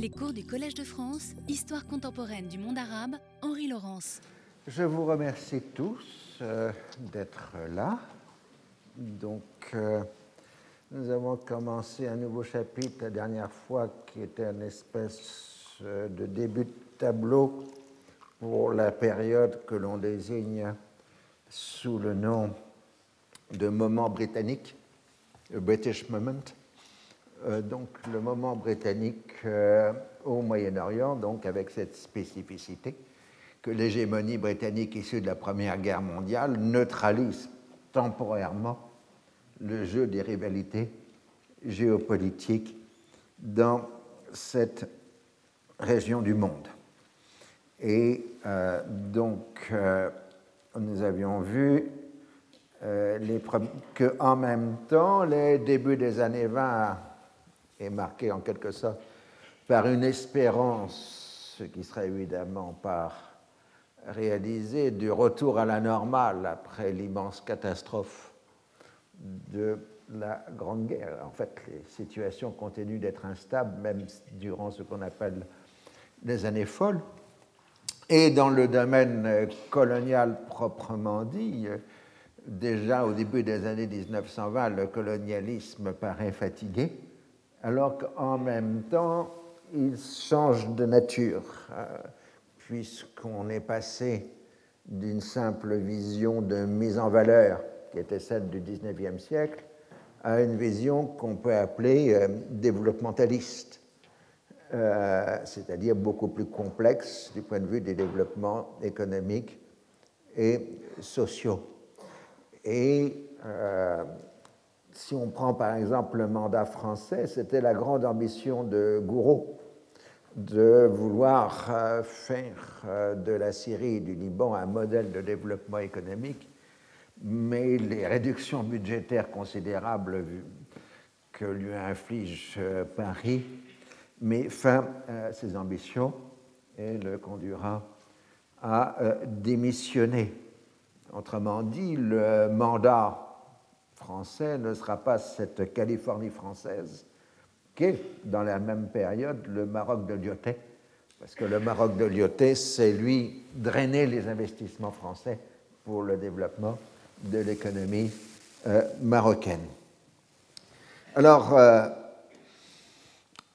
Les cours du Collège de France, Histoire contemporaine du monde arabe, Henri Laurence. Je vous remercie tous euh, d'être là. Donc, euh, nous avons commencé un nouveau chapitre la dernière fois qui était une espèce euh, de début de tableau pour la période que l'on désigne sous le nom de moment britannique, le British Moment. Euh, donc le moment britannique euh, au Moyen-Orient, donc avec cette spécificité que l'hégémonie britannique issue de la Première Guerre mondiale neutralise temporairement le jeu des rivalités géopolitiques dans cette région du monde. Et euh, donc, nous avions vu euh, qu'en même temps, les débuts des années 20 est marqué en quelque sorte par une espérance, ce qui serait évidemment par réalisé, du retour à la normale après l'immense catastrophe de la Grande Guerre. En fait, les situations continuent d'être instables, même durant ce qu'on appelle les années folles. Et dans le domaine colonial proprement dit, déjà au début des années 1920, le colonialisme paraît fatigué, alors qu'en même temps, il change de nature, euh, puisqu'on est passé d'une simple vision de mise en valeur, qui était celle du 19e siècle, à une vision qu'on peut appeler euh, développementaliste, euh, c'est-à-dire beaucoup plus complexe du point de vue des développements économiques et sociaux. Si on prend par exemple le mandat français, c'était la grande ambition de Gouraud de vouloir euh, faire euh, de la Syrie et du Liban un modèle de développement économique, mais les réductions budgétaires considérables que lui inflige Paris met fin à ses ambitions et le conduira à démissionner. Autrement dit, le mandat français ne sera pas cette Californie française qu'est, dans la même période, le Maroc de Lyoté, parce que le Maroc de Lyoté, c'est lui drainer les investissements français pour le développement de l'économie euh, marocaine. Alors, euh,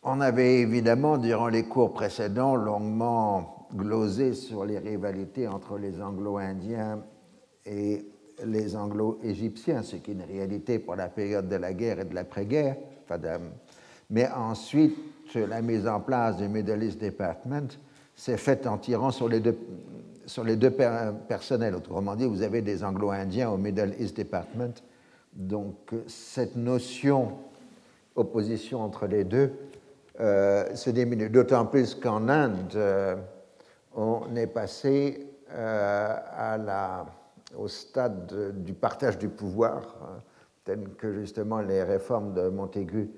on avait évidemment, durant les cours précédents, longuement glosé sur les rivalités entre les Anglo-Indiens et les Anglo-Égyptiens, ce qui est une réalité pour la période de la guerre et de l'après-guerre. Mais ensuite, la mise en place du Middle East Department s'est faite en tirant sur les deux, sur les deux personnels. Autrement dit, vous avez des Anglo-Indiens au Middle East Department. Donc, cette notion opposition entre les deux euh, se diminue. D'autant plus qu'en Inde, euh, on est passé euh, à la au stade du partage du pouvoir, hein, tel que justement les réformes de Montaigu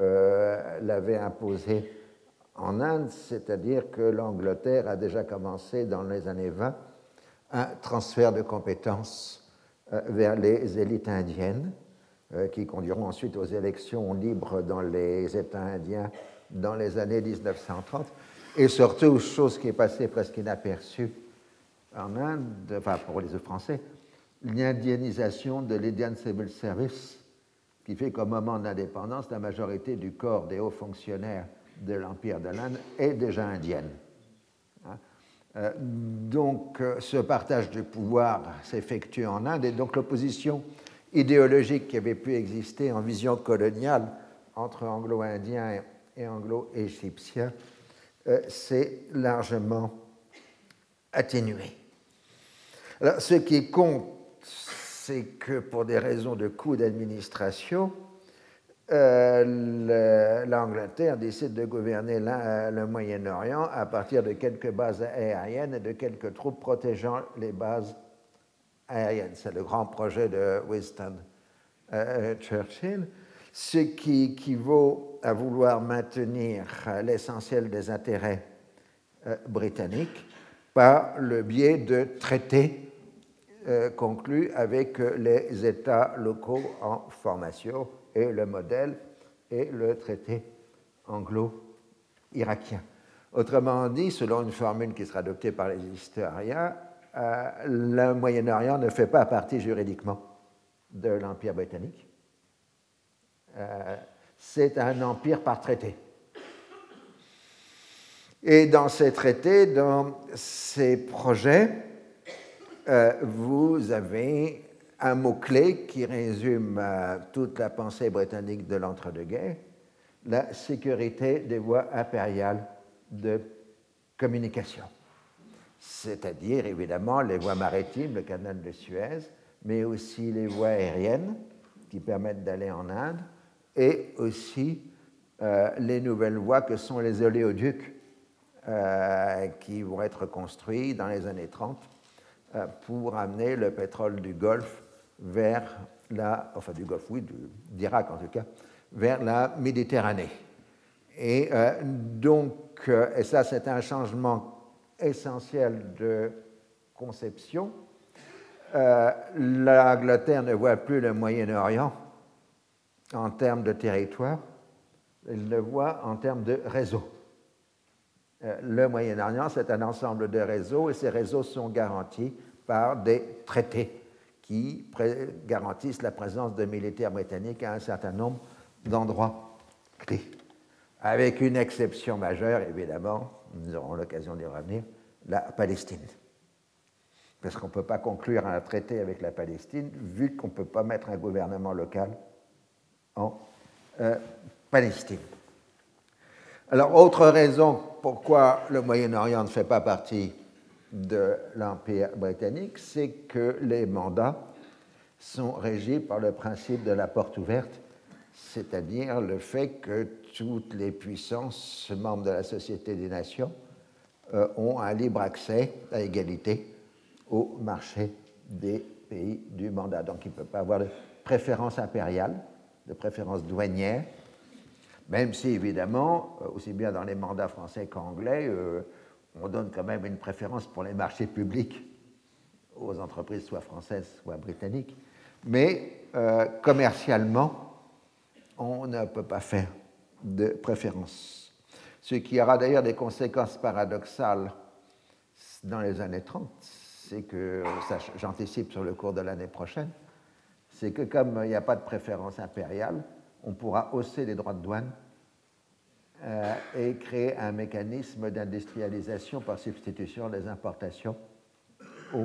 euh, l'avaient imposé en Inde, c'est-à-dire que l'Angleterre a déjà commencé dans les années 20 un transfert de compétences euh, vers les élites indiennes, euh, qui conduiront ensuite aux élections libres dans les États indiens dans les années 1930. Et surtout, chose qui est passée presque inaperçue en Inde, enfin pour les Français, l'indianisation de l'Indian Civil Service, qui fait qu'au moment de l'indépendance, la majorité du corps des hauts fonctionnaires de l'Empire de l'Inde est déjà indienne. Hein. Euh, donc, euh, ce partage du pouvoir s'effectue en Inde et donc l'opposition idéologique qui avait pu exister en vision coloniale entre anglo-indiens et anglo-égyptiens euh, s'est largement atténuée. Alors, ce qui compte, c'est que pour des raisons de coût d'administration, euh, l'Angleterre décide de gouverner le Moyen-Orient à partir de quelques bases aériennes et de quelques troupes protégeant les bases aériennes. C'est le grand projet de Winston euh, Churchill, ce qui équivaut à vouloir maintenir l'essentiel des intérêts euh, britanniques par le biais de traités euh, conclus avec les États locaux en formation et le modèle est le traité anglo irakien. Autrement dit, selon une formule qui sera adoptée par les historiens, euh, le Moyen-Orient ne fait pas partie juridiquement de l'Empire britannique. Euh, c'est un empire par traité. Et dans ces traités, dans ces projets, euh, vous avez un mot-clé qui résume toute la pensée britannique de l'entre-deux-guerres, la sécurité des voies impériales de communication. C'est-à-dire évidemment les voies maritimes, le canal de Suez, mais aussi les voies aériennes qui permettent d'aller en Inde, et aussi euh, les nouvelles voies que sont les oléoducs euh, qui vont être construits dans les années 30 euh, pour amener le pétrole du Golfe vers la, enfin du Golfe, oui, d'Irak en tout cas, vers la Méditerranée. Et donc, et ça c'est un changement essentiel de conception. Euh, L'Angleterre ne voit plus le Moyen-Orient en termes de territoire, elle le voit en termes de réseau. Euh, le Moyen-Orient, c'est un ensemble de réseaux et ces réseaux sont garantis par des traités qui garantissent la présence de militaires britanniques à un certain nombre d'endroits clés. Avec une exception majeure, évidemment, nous aurons l'occasion d'y revenir, la Palestine. Parce qu'on ne peut pas conclure un traité avec la Palestine vu qu'on ne peut pas mettre un gouvernement local en euh, Palestine. Alors, autre raison pourquoi le Moyen-Orient ne fait pas partie de l'Empire britannique, c'est que les mandats sont régis par le principe de la porte ouverte, c'est-à-dire le fait que toutes les puissances membres de la Société des Nations euh, ont un libre accès à égalité au marché des pays du mandat. Donc il ne peut pas avoir de préférence impériale, de préférence douanière, même si évidemment, euh, aussi bien dans les mandats français qu'anglais, euh, on donne quand même une préférence pour les marchés publics aux entreprises soit françaises, soit britanniques. Mais commercialement, on ne peut pas faire de préférence. Ce qui aura d'ailleurs des conséquences paradoxales dans les années 30, c'est que, j'anticipe sur le cours de l'année prochaine, c'est que comme il n'y a pas de préférence impériale, on pourra hausser les droits de douane euh, et créer un mécanisme d'industrialisation par substitution des importations au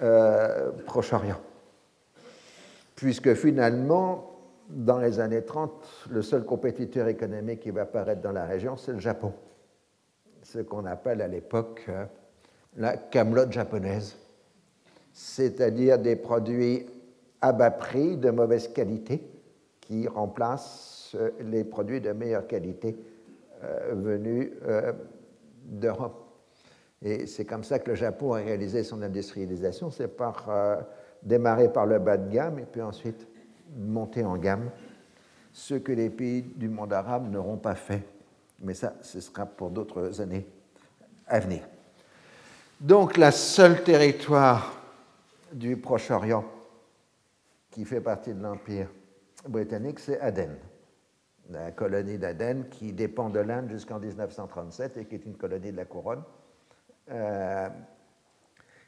euh, Proche-Orient. Puisque finalement, dans les années 30, le seul compétiteur économique qui va apparaître dans la région, c'est le Japon. Ce qu'on appelle à l'époque euh, la camelote japonaise, c'est-à-dire des produits à bas prix de mauvaise qualité qui remplacent les produits de meilleure qualité venus d'Europe. Et c'est comme ça que le Japon a réalisé son industrialisation, c'est par démarrer par le bas de gamme et puis ensuite monter en gamme, ce que les pays du monde arabe n'auront pas fait. Mais ça, ce sera pour d'autres années à venir. Donc, la seule territoire du Proche-Orient qui fait partie de l'Empire britannique, c'est Aden, la colonie d'Aden qui dépend de l'Inde jusqu'en 1937 et qui est une colonie de la couronne. Euh,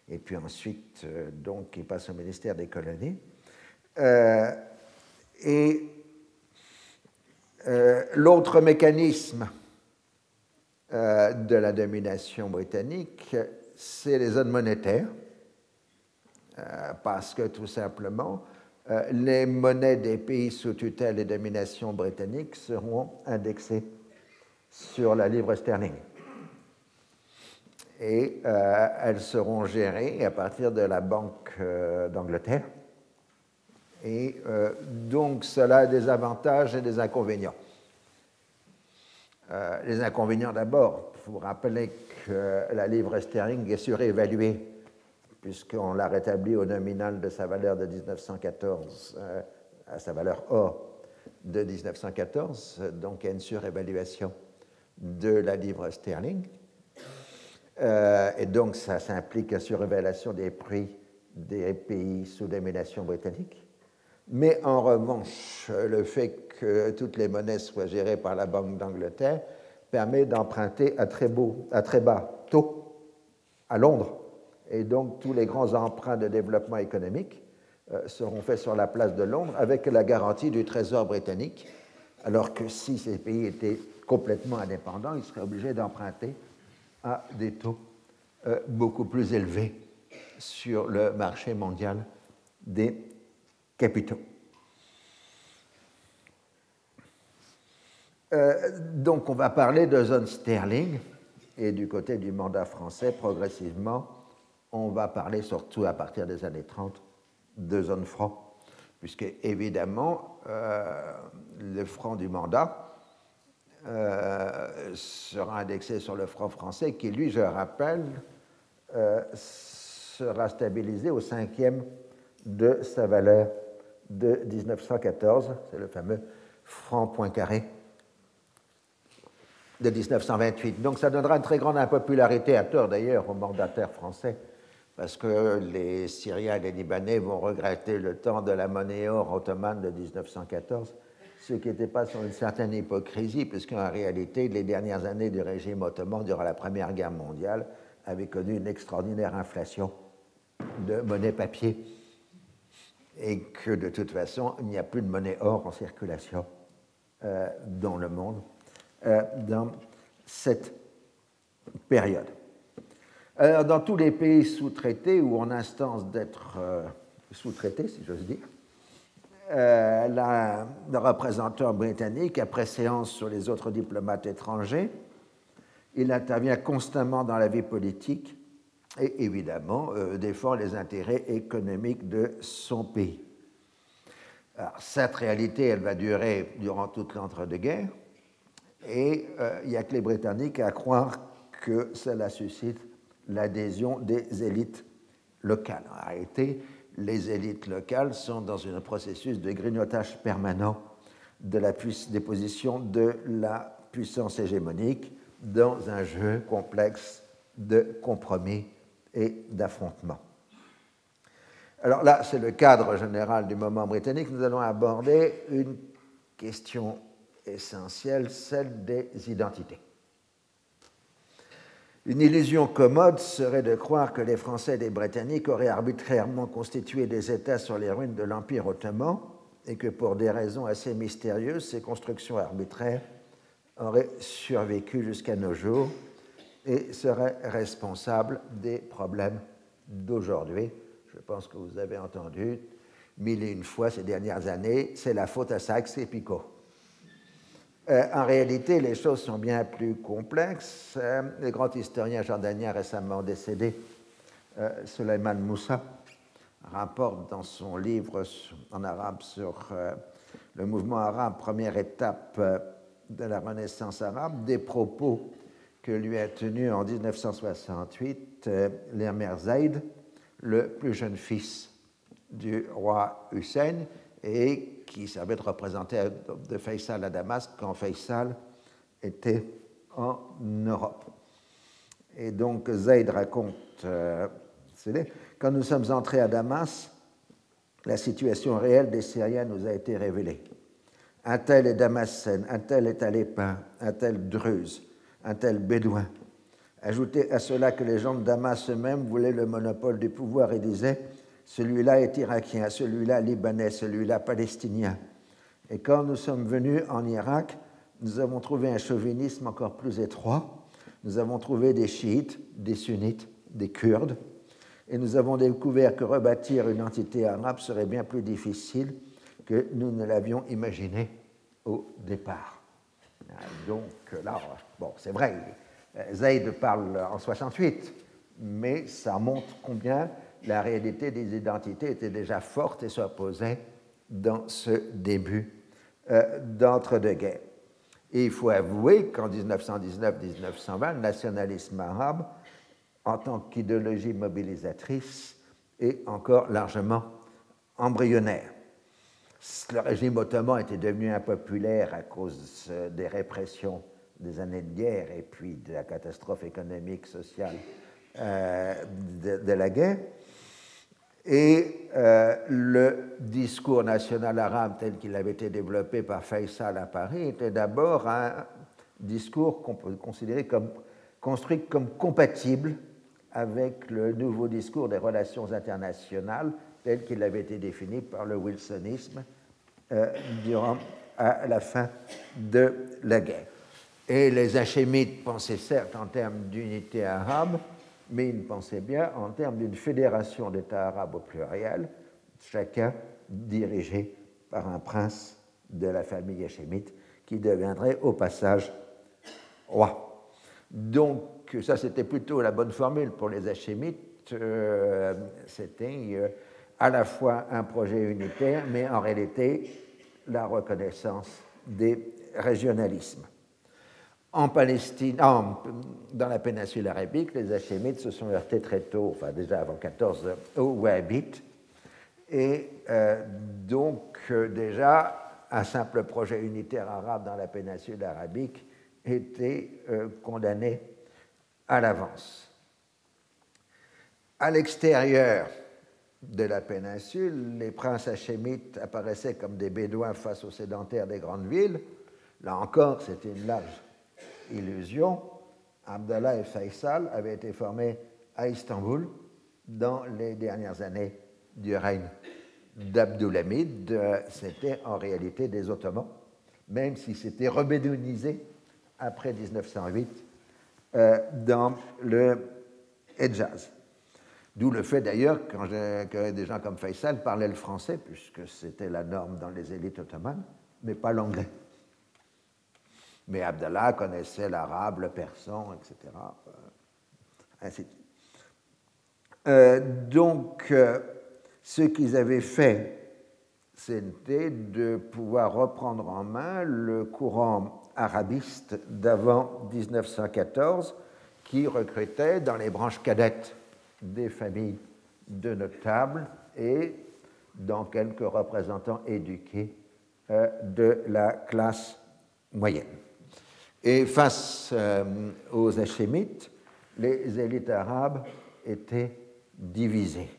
et puis ensuite, euh, donc, qui passe au ministère des colonies. Euh, et l'autre mécanisme de la domination britannique, c'est les zones monétaires, parce que tout simplement, les monnaies des pays sous tutelle et domination britannique seront indexées sur la livre sterling. Et elles seront gérées à partir de la Banque d'Angleterre et euh, donc, cela a des avantages et des inconvénients. Euh, les inconvénients d'abord, il faut rappeler que la livre sterling est surévaluée, puisqu'on l'a rétabli au nominal de sa valeur de 1914 euh, à sa valeur or de 1914, donc a une surévaluation de la livre sterling. et donc, ça, ça implique une surévaluation des prix des pays sous domination britannique. Mais en revanche, le fait que toutes les monnaies soient gérées par la Banque d'Angleterre permet d'emprunter à, à très bas taux à Londres. Et donc tous les grands emprunts de développement économique euh, seront faits sur la place de Londres avec la garantie du Trésor britannique, alors que si ces pays étaient complètement indépendants, ils seraient obligés d'emprunter à des taux euh, beaucoup plus élevés sur le marché mondial des capitaux. Euh, donc on va parler de zone sterling et du côté du mandat français, progressivement, on va parler surtout à partir des années 30 de zone franc, puisque évidemment euh, le franc du mandat euh, sera indexé sur le franc français qui, lui, je rappelle, sera stabilisé au cinquième de sa valeur de 1914, c'est le fameux franc point carré de 1928. Donc ça donnera une très grande impopularité, à tort d'ailleurs, aux mandataires français, parce que les Syriens et les Libanais vont regretter le temps de la monnaie or ottomane de 1914, ce qui n'était pas sans une certaine hypocrisie, puisqu'en réalité, les dernières années du régime ottoman, durant la Première Guerre mondiale, avaient connu une extraordinaire inflation de monnaie papier, et que de toute façon, il n'y a plus de monnaie or en circulation euh, dans le monde. Euh, dans cette période. Alors, dans tous les pays sous-traités ou en instance d'être euh, sous-traités, si j'ose dire, euh, le représentant britannique, après séance sur les autres diplomates étrangers, il intervient constamment dans la vie politique et évidemment défend les intérêts économiques de son pays. Cette réalité, elle va durer durant toute l'entre-deux-guerres, et euh, il n'y a que les Britanniques à croire que cela suscite l'adhésion des élites locales. En réalité, les élites locales sont dans un processus de grignotage permanent de la des positions de la puissance hégémonique dans un jeu complexe de compromis et d'affrontements. Alors là, c'est le cadre général du moment britannique. Nous allons aborder une question essentielle, celle des identités. Une illusion commode serait de croire que les Français et les Britanniques auraient arbitrairement constitué des États sur les ruines de l'Empire ottoman et que pour des raisons assez mystérieuses, ces constructions arbitraires auraient survécu jusqu'à nos jours et seraient responsables des problèmes d'aujourd'hui. Je pense que vous avez entendu mille et une fois ces dernières années, c'est la faute à Saxe et Picot. Euh, en réalité, les choses sont bien plus complexes. Euh, le grand historien jordanien récemment décédé, euh, Moussa, rapporte dans son livre en arabe sur le mouvement arabe, première étape de la Renaissance arabe, des propos que lui a tenus en 1968 l'Emer Zaid, le plus jeune fils du roi Hussein, et qui servait de représentant de Faisal à Damas quand Faisal était en Europe. Et donc Zayd raconte, euh, quand nous sommes entrés à Damas, la situation réelle des Syriens nous a été révélée. Un tel est Damascène, un tel est Alépin, un tel Druze, un tel Bédouin. Ajoutez à cela que les gens de Damas eux-mêmes voulaient le monopole du pouvoir et disaient celui-là est irakien, celui-là libanais, celui-là palestinien. Et quand nous sommes venus en Irak, nous avons trouvé un chauvinisme encore plus étroit. Nous avons trouvé des chiites, des sunnites, des kurdes, et nous avons découvert que rebâtir une entité arabe serait bien plus difficile que nous ne l'avions imaginé au départ. Donc là, bon, c'est vrai, Zayd parle en 68, mais ça montre combien la réalité des identités était déjà forte et s'opposait dans ce début euh, d'entre-deux-guerres. Et il faut avouer qu'en 1919-1920, le nationalisme arabe, en tant qu'idéologie mobilisatrice, est encore largement embryonnaire. Le régime ottoman était devenu impopulaire à cause euh, des répressions des années de guerre et puis de la catastrophe économique, sociale euh, de, la guerre. Et euh, le discours national arabe tel qu'il avait été développé par Faisal à Paris était d'abord un discours qu'on peut considérer comme construit comme compatible avec le nouveau discours des relations internationales tel qu'il avait été défini par le wilsonisme euh, durant à la fin de la guerre. Et les hachémites pensaient certes en termes d'unité arabe, mais ils pensaient bien en termes d'une fédération d'États arabes au pluriel, chacun dirigé par un prince de la famille hachémite qui deviendrait au passage roi. Donc ça c'était plutôt la bonne formule pour les hachémites, euh, c'était euh, à la fois un projet unitaire, mais en réalité la reconnaissance des régionalismes. En Palestine, dans la péninsule arabique, les Hachémites se sont heurtés très tôt, enfin déjà avant 14, aux Wahhabites. Et euh, donc, euh, déjà, un simple projet unitaire arabe dans la péninsule arabique était euh, condamné à l'avance. À l'extérieur, de la péninsule, les princes hachémites apparaissaient comme des bédouins face aux sédentaires des grandes villes. Là encore, c'était une large illusion. Abdallah et Faisal avaient été formés à Istanbul dans les dernières années du règne d'Abdulhamid. C'était en réalité des Ottomans, même si c'était rebédounisé après 1908 euh, dans le Hejaz. D'où le fait d'ailleurs que des gens comme Faisal parlaient le français, puisque c'était la norme dans les élites ottomanes, mais pas l'anglais. Mais Abdallah connaissait l'arabe, le persan, etc. Euh. Euh, donc, euh, ce qu'ils avaient fait, c'était de pouvoir reprendre en main le courant arabiste d'avant 1914 qui recrutait dans les branches cadettes des familles de notables et dans quelques représentants éduqués de la classe moyenne. Et face euh, aux Hachémites, les élites arabes étaient divisées.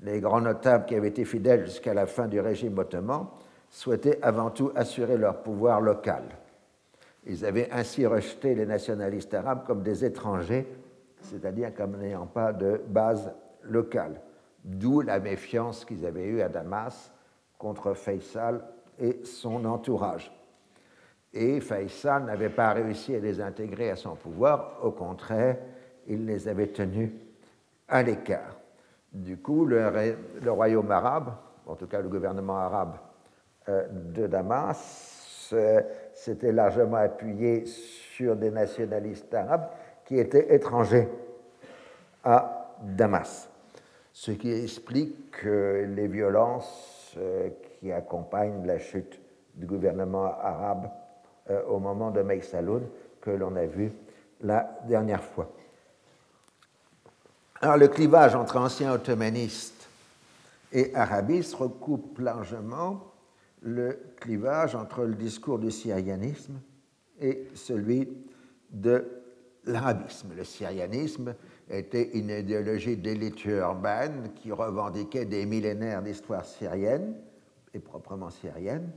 Les grands notables qui avaient été fidèles jusqu'à la fin du régime ottoman souhaitaient avant tout assurer leur pouvoir local. Ils avaient ainsi rejeté les nationalistes arabes comme des étrangers c'est-à-dire comme n'ayant pas de base locale. D'où la méfiance qu'ils avaient eue à Damas contre Faisal et son entourage. Et Faisal n'avait pas réussi à les intégrer à son pouvoir, au contraire, il les avait tenus à l'écart. Du coup, le, royaume arabe, en tout cas le gouvernement arabe euh, de Damas, euh, s'était largement appuyé sur des nationalistes arabes qui était étranger à Damas, ce qui explique les violences euh, qui accompagnent la chute du gouvernement arabe euh, au moment de Saloun que l'on a vu la dernière fois. Alors le clivage entre anciens ottomanistes et arabistes recoupe largement le clivage entre le discours du syrianisme et celui de l'arabisme. Le syrianisme était une idéologie d'élite urbaine qui revendiquait des millénaires d'histoire syrienne, et proprement syrienne,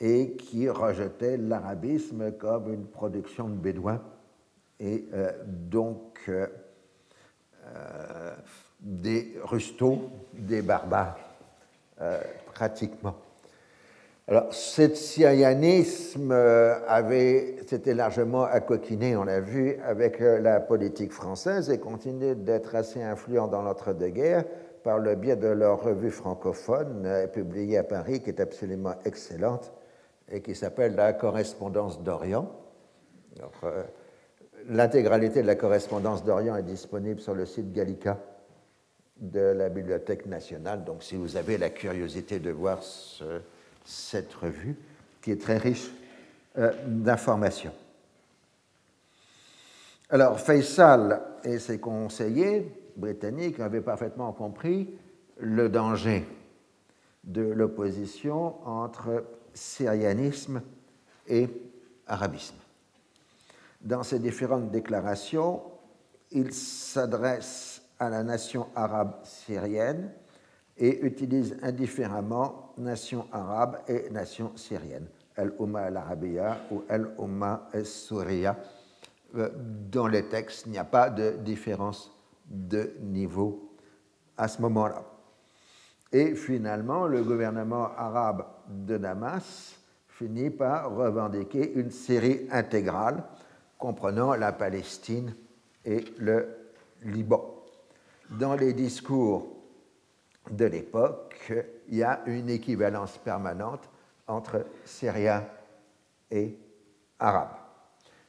et qui rejetait l'arabisme comme une production de bédouins, et euh, donc euh, euh, des rustos, des barbares, pratiquement. Alors, ce syrianisme avait, s'était largement accoquiné, on l'a vu, avec la politique française et continuait d'être assez influent dans l'entre-deux-guerres par le biais de leur revue francophone publiée à Paris, qui est absolument excellente et qui s'appelle La correspondance d'Orient. L'intégralité de la correspondance d'Orient est disponible sur le site Gallica de la Bibliothèque nationale. Donc, si vous avez la curiosité de voir ce cette revue qui est très riche euh, d'informations. Alors, Faisal et ses conseillers britanniques avaient parfaitement compris le danger de l'opposition entre syrianisme et arabisme. Dans ses différentes déclarations, il s'adresse à la nation arabe syrienne et utilise indifféremment nation arabe et nation syrienne. El-Umma al-Arabiya ou El-Umma al-Souriya. Euh, dans les textes, il n'y a pas de différence de niveau à ce moment-là. Et finalement, le gouvernement arabe de Damas finit par revendiquer une série intégrale comprenant la Palestine et le Liban. Dans les discours de l'époque, il y a une équivalence permanente entre Syriens et Arabes.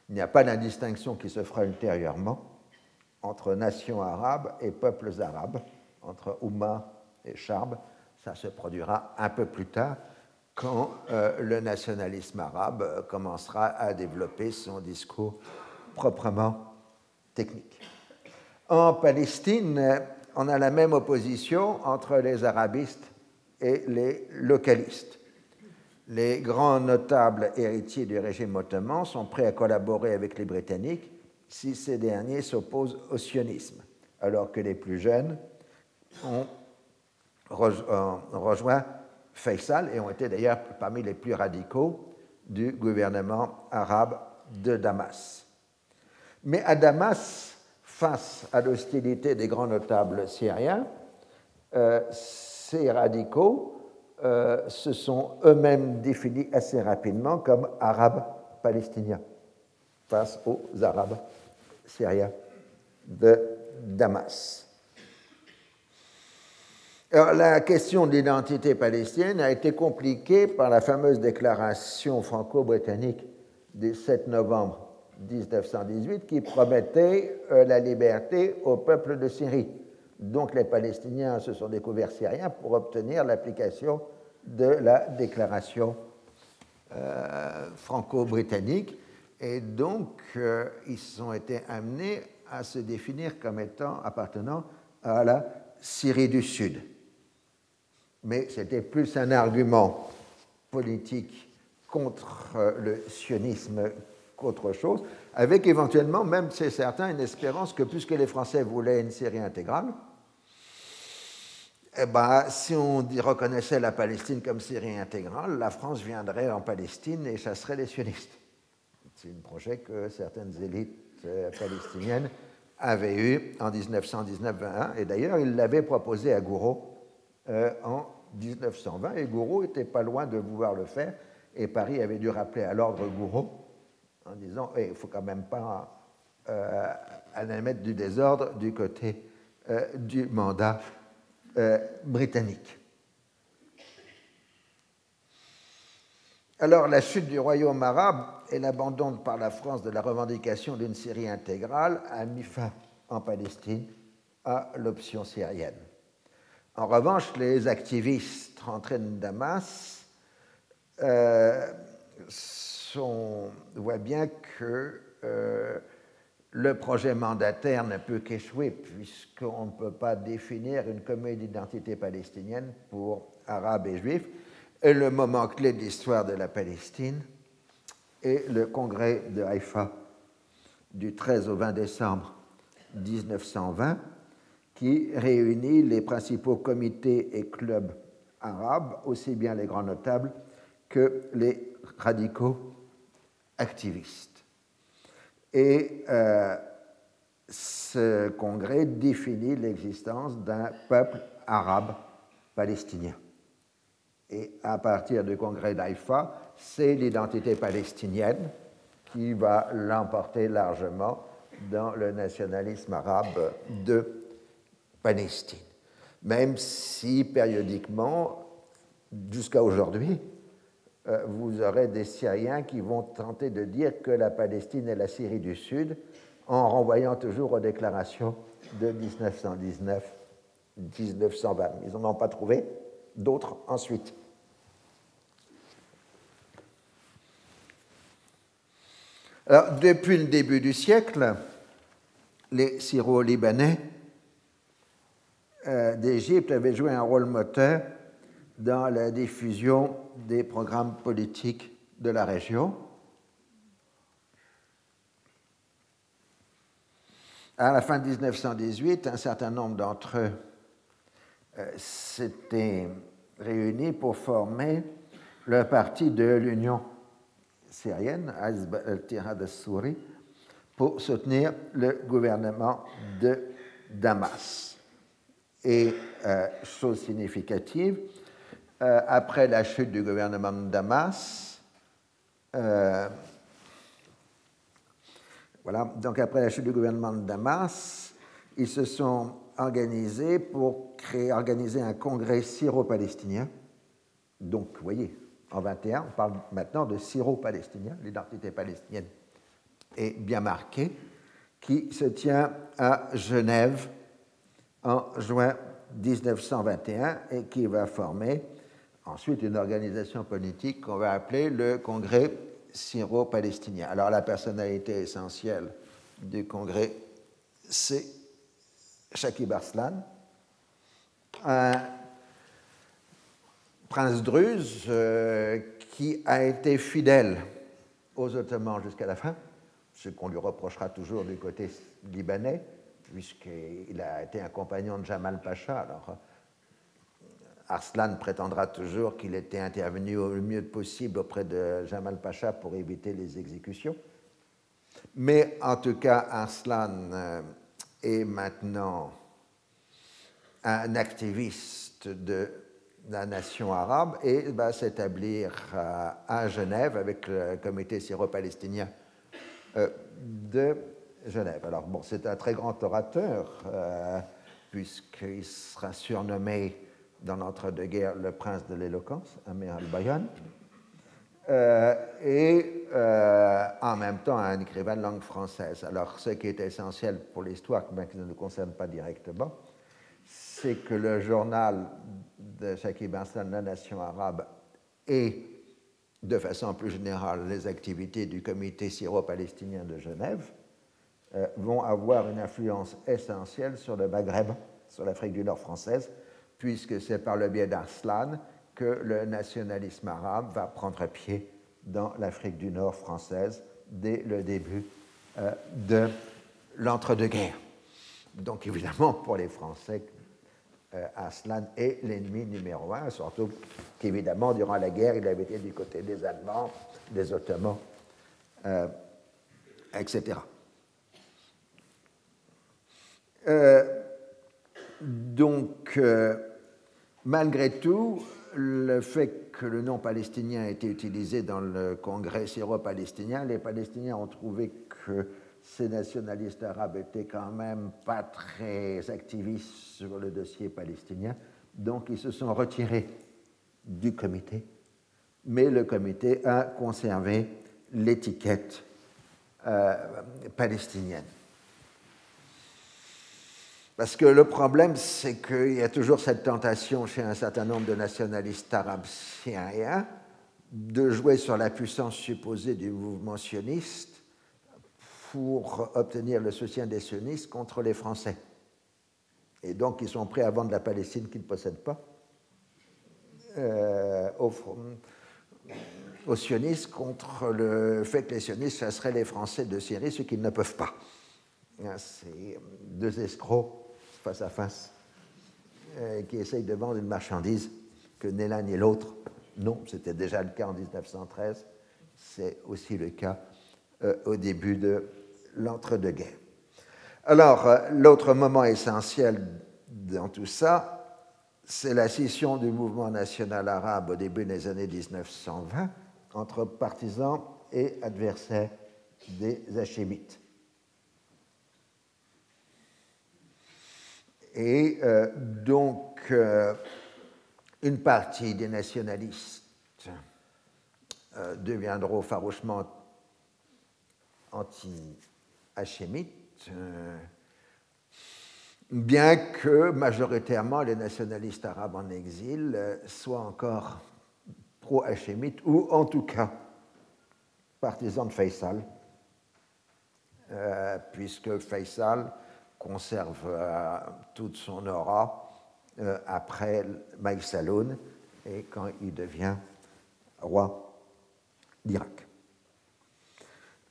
Il n'y a pas d'indistinction qui se fera ultérieurement entre nations arabes et peuples arabes, entre Oumma et Charb. Ça se produira un peu plus tard quand euh, le nationalisme arabe commencera à développer son discours proprement technique. En Palestine, on a la même opposition entre les arabistes et les localistes. Les grands notables héritiers du régime ottoman sont prêts à collaborer avec les Britanniques si ces derniers s'opposent au sionisme, alors que les plus jeunes ont euh, rejoint Faisal et ont été d'ailleurs parmi les plus radicaux du gouvernement arabe de Damas. Mais à Damas, face à l'hostilité des grands notables syriens, euh, ces radicaux euh, se sont eux-mêmes définis assez rapidement comme arabes palestiniens face aux arabes syriens de Damas. La question de l'identité palestinienne a été compliquée par la fameuse déclaration franco-britannique du 7 novembre 1918 qui promettait euh, la liberté au peuple de Syrie. Donc les Palestiniens se sont découverts syriens pour obtenir l'application de la déclaration euh, franco-britannique. Et donc, euh, ils ont été amenés à se définir comme étant appartenant à la Syrie du Sud. Mais c'était plus un argument politique contre le sionisme qu'autre chose, avec éventuellement, même c'est certain, une espérance que puisque les Français voulaient une Syrie intégrale, eh ben, si on reconnaissait la Palestine comme Syrie intégrale, la France viendrait en Palestine et chasserait les sionistes. C'est un projet que certaines élites euh, palestiniennes avaient eu en 1919-21, et d'ailleurs, ils l'avaient proposé à Gouraud euh, en 1920, et Gouraud n'était pas loin de vouloir le faire, et Paris avait dû rappeler à l'ordre Gouraud en disant il ne faut quand même pas euh, aller mettre du désordre du côté euh, du mandat euh, britannique. Alors la chute du royaume arabe et l'abandon par la France de la revendication d'une Syrie intégrale a mis fin en Palestine à l'option syrienne. En revanche, les activistes rentrés de Damas on voit bien que euh, le projet mandataire ne peut qu'échouer puisqu'on ne peut pas définir une commune d'identité palestinienne pour arabes et juifs. Et le moment clé de l'histoire de la Palestine est le congrès de Haïfa du 13 au 20 décembre 1920 qui réunit les principaux comités et clubs arabes, aussi bien les grands notables que les radicaux activiste. Et euh, ce congrès définit l'existence d'un peuple arabe palestinien. Et à partir du congrès d'Haïfa, c'est l'identité palestinienne qui va l'emporter largement dans le nationalisme arabe de Palestine. Même si périodiquement, jusqu'à aujourd'hui, euh, vous aurez des Syriens qui vont tenter de dire que la Palestine est la Syrie du Sud en renvoyant toujours aux déclarations de 1919-1920. Ils n'en ont pas trouvé d'autres ensuite. Alors, depuis le début du siècle, les Syro-Libanais euh, d'Égypte avaient joué un rôle moteur dans la diffusion des programmes politiques de la région. À la fin de 1918, un certain nombre d'entre eux euh, s'étaient réunis pour former le parti de l'Union syrienne, Hizb al-Tihad al-Souri, pour soutenir le gouvernement de Damas. Et, euh, chose significative, euh, après la chute du gouvernement de Damas, euh, voilà, donc après la chute du gouvernement Damas, ils se sont organisés pour créer, organiser un congrès syro-palestinien. Donc, vous voyez, en 21, on parle maintenant de syro-palestinien, l'identité palestinienne est bien marquée, qui se tient à Genève en juin 1921 et qui va former ensuite une organisation politique qu'on va appeler le Congrès syro-palestinien. Alors la personnalité essentielle du Congrès, c'est Shakib Arslan, un prince druze euh, qui a été fidèle aux Ottomans jusqu'à la fin, ce qu'on lui reprochera toujours du côté libanais, puisqu'il a été un compagnon de Jamal Pacha. Alors, Arslan prétendra toujours qu'il était intervenu au mieux possible auprès de Jamal Pacha pour éviter les exécutions. Mais en tout cas, Arslan euh, est maintenant un activiste de la nation arabe et va s'établir à Genève avec le comité syro-palestinien euh, de Genève. Alors bon, c'est un très grand orateur euh, puisqu'il sera surnommé dans l'entre-deux-guerres le prince de l'éloquence, Amir al-Bayan, euh, et en même temps un écrivain de langue française. Alors ce qui est essentiel pour l'histoire, mais qui ne nous concerne pas directement, c'est que le journal de Shakib Arslan, La Nation arabe, et de façon plus générale les activités du comité syro-palestinien de Genève euh, vont avoir une influence essentielle sur le Maghreb, sur l'Afrique du Nord française, puisque c'est par le biais d'Arslan que le nationalisme arabe va prendre pied dans l'Afrique du Nord française dès le début euh, de l'entre-deux-guerres. Donc évidemment, pour les Français, euh, Aslan est l'ennemi numéro un, surtout qu'évidemment, durant la guerre, il avait été du côté des Allemands, des Ottomans, euh, etc. Euh, donc, malgré tout, le fait que le nom palestinien ait été utilisé dans le congrès syro-palestinien, les Palestiniens ont trouvé que ces nationalistes arabes étaient quand même pas très activistes sur le dossier palestinien, donc ils se sont retirés du comité, mais le comité a conservé l'étiquette euh, palestinienne. Parce que le problème, c'est qu'il y a toujours cette tentation chez un certain nombre de nationalistes arabes syriens de jouer sur la puissance supposée du mouvement sioniste pour obtenir le soutien des sionistes contre les Français. Et donc, ils sont prêts à vendre la Palestine qu'ils ne possèdent pas euh, aux, sionistes contre le fait que les sionistes chasseraient les Français de Syrie, ce qu'ils ne peuvent pas. Hein, c'est deux escrocs face à face euh, qui essayent de vendre une marchandise que ni l'un ni l'autre. Non, c'était déjà le cas en 1913, c'est aussi le cas euh, au début de l'entre-deux-guerres. Alors, euh, l'autre moment essentiel dans tout ça, c'est la scission du mouvement national arabe au début des années 1920 entre partisans et adversaires des Hachémites. Et euh, donc, euh, une partie des nationalistes deviendront farouchement anti hachémite, euh, bien que majoritairement les nationalistes arabes en exil euh, soient encore pro-hachémites ou en tout cas partisans de Faisal, euh, puisque Faisal conserve toute son aura après Maïsaloun et quand il devient roi d'Irak.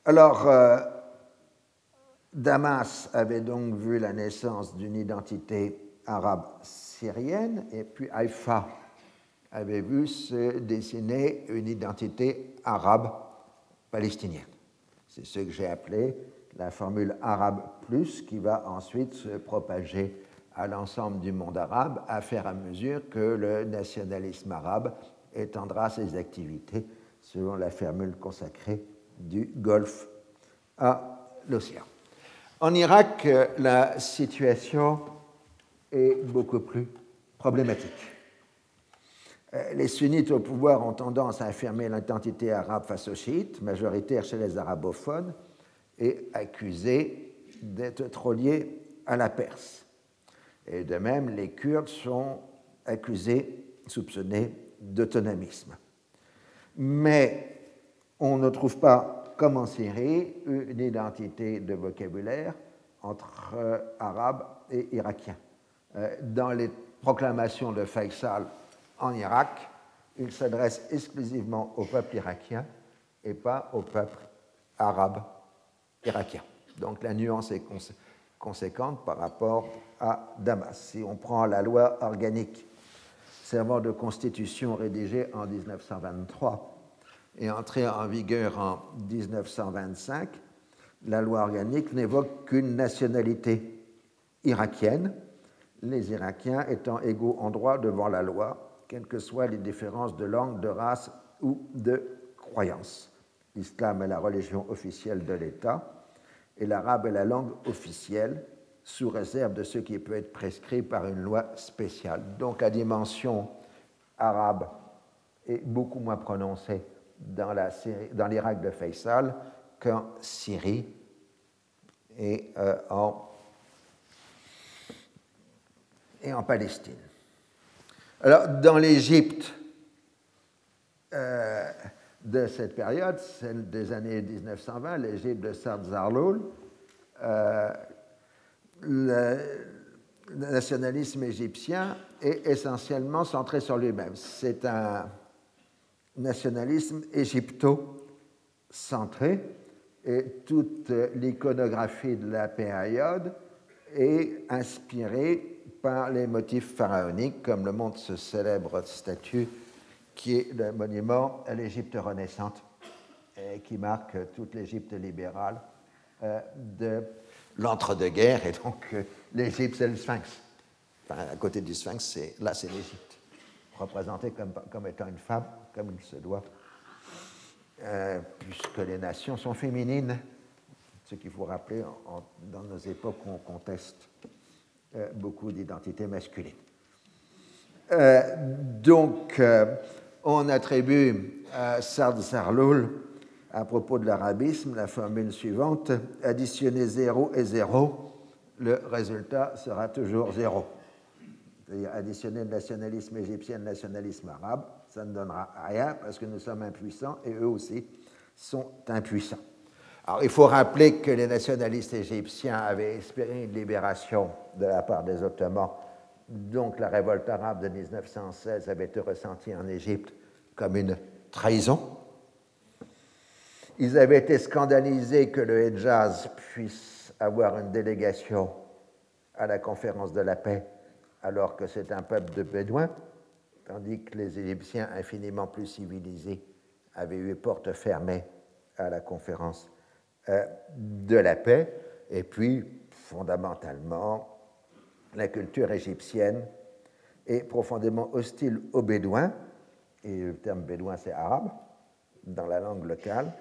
Alors, Damas avait donc vu la naissance d'une identité arabe syrienne, et puis Haïfa avait vu se dessiner une identité arabe palestinienne. C'est ce que j'ai appelé la formule arabe plus qui va ensuite se propager à l'ensemble du monde arabe à faire à mesure que le nationalisme arabe étendra ses activités selon la formule consacrée du Golfe à l'océan. En Irak, la situation est beaucoup plus problématique. Les sunnites au pouvoir ont tendance à affirmer l'identité arabe face aux chiites, majoritaire chez les arabophones, et accusés d'être trop liés à la Perse. Et de même, les Kurdes sont accusés, soupçonnés d'autonomisme. Mais on ne trouve pas, comme en Syrie, une identité de vocabulaire entre euh, arabes et irakiens. Euh, dans les proclamations de Faisal en Irak, il s'adresse exclusivement au peuple irakien et pas au peuple arabe irakien. Donc la nuance est conséquente par rapport à Damas. Si on prend la loi organique servant de constitution rédigée en 1923 et entrée en vigueur en 1925, la loi organique n'évoque qu'une nationalité irakienne, les Irakiens étant égaux en droit devant la loi, quelles que soient les différences de langue, de race ou de croyance. L'islam est la religion officielle de l'État et l'arabe est la langue officielle sous réserve de ce qui peut être prescrit par une loi spéciale. Donc la dimension arabe est beaucoup moins prononcée dans l'Irak de Faisal qu'en Syrie et, euh, en, Palestine. Alors, dans l'Égypte euh, de cette période, celle des années 1920, l'Égypte de Sard Zarloul, euh, le, nationalisme égyptien est essentiellement centré sur lui-même. C'est un nationalisme égypto-centré et toute l'iconographie de la période est inspirée par les motifs pharaoniques, comme le montre ce célèbre statue qui est le monument à l'Égypte renaissante et qui marque toute l'Égypte libérale euh, de l'entre-deux-guerres, et donc euh, l'Égypte, c'est le Sphinx. Enfin, à côté du Sphinx, là, c'est l'Égypte, représentée comme, comme, étant une femme, comme il se doit, euh, puisque les nations sont féminines, ce qu'il faut rappeler dans nos époques on conteste beaucoup d'identités masculines. donc, on attribue à Sard Sarloul à propos de l'arabisme la formule suivante additionner 0 et 0, le résultat sera toujours 0. C'est-à-dire additionner le nationalisme égyptien le nationalisme arabe, ça ne donnera rien parce que nous sommes impuissants et eux aussi sont impuissants. Alors il faut rappeler que les nationalistes égyptiens avaient espéré une libération de la part des Ottomans, donc la révolte arabe de 1916 avait été ressentie en Égypte comme une trahison. Ils avaient été scandalisés que le Hejaz puisse avoir une délégation à la conférence de la paix alors que c'est un peuple de Bédouins, tandis que les Égyptiens infiniment plus civilisés avaient eu porte fermée à la conférence euh, de la paix. Et puis, fondamentalement, la culture égyptienne est profondément hostile aux Bédouins, et le terme bédouin c'est arabe dans la langue locale,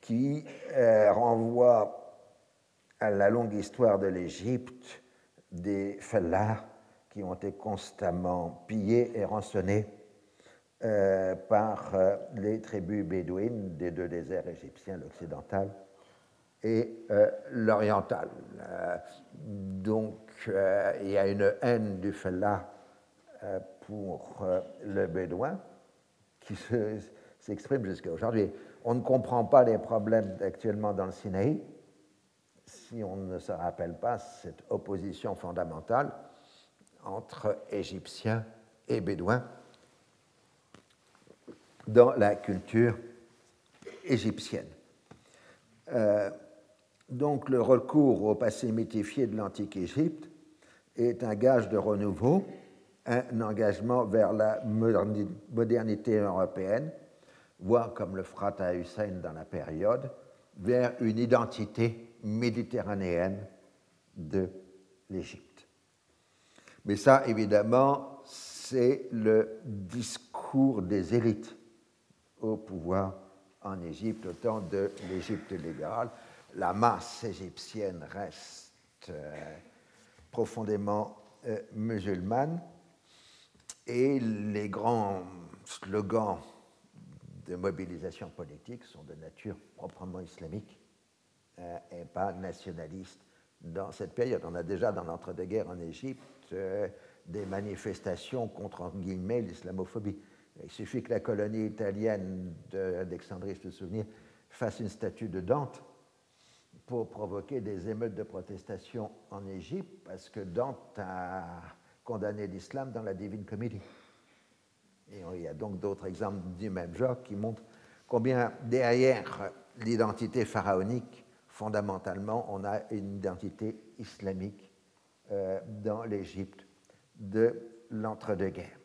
qui euh, renvoie à la longue histoire de l'Égypte des fellahs qui ont été constamment pillés et rançonnés euh, par euh, les tribus bédouines des deux déserts égyptiens, l'occidental et l'oriental. donc il y a une haine du fellah pour le bédouin qui s'exprime jusqu'à aujourd'hui on ne comprend pas les problèmes actuellement dans le Sinaï si on ne se rappelle pas cette opposition fondamentale entre Égyptiens et Bédouins dans la culture égyptienne. Euh, donc le recours au passé mythifié de l'antique Égypte est un gage de renouveau, un engagement vers la modernité européenne voire comme le fera Hussein dans la période, vers une identité méditerranéenne de l'Égypte. Mais ça, évidemment, c'est le discours des élites au pouvoir en Égypte, au temps de l'Égypte libérale. La masse égyptienne reste euh, profondément euh, musulmane et les grands slogans de mobilisation politique sont de nature proprement islamique euh, et pas nationaliste dans cette période. On a déjà dans l'entre-deux-guerres en Égypte euh, des manifestations contre, l'islamophobie. Il suffit que la colonie italienne d'Alexandrie, je te souviens, fasse une statue de Dante pour provoquer des émeutes de protestation en Égypte, parce que Dante a condamné l'islam dans la Divine Comédie. Et il y a donc d'autres exemples du même genre qui montrent combien derrière l'identité pharaonique, fondamentalement, on a une identité islamique euh, dans l'Égypte de l'entre-deux-guerres.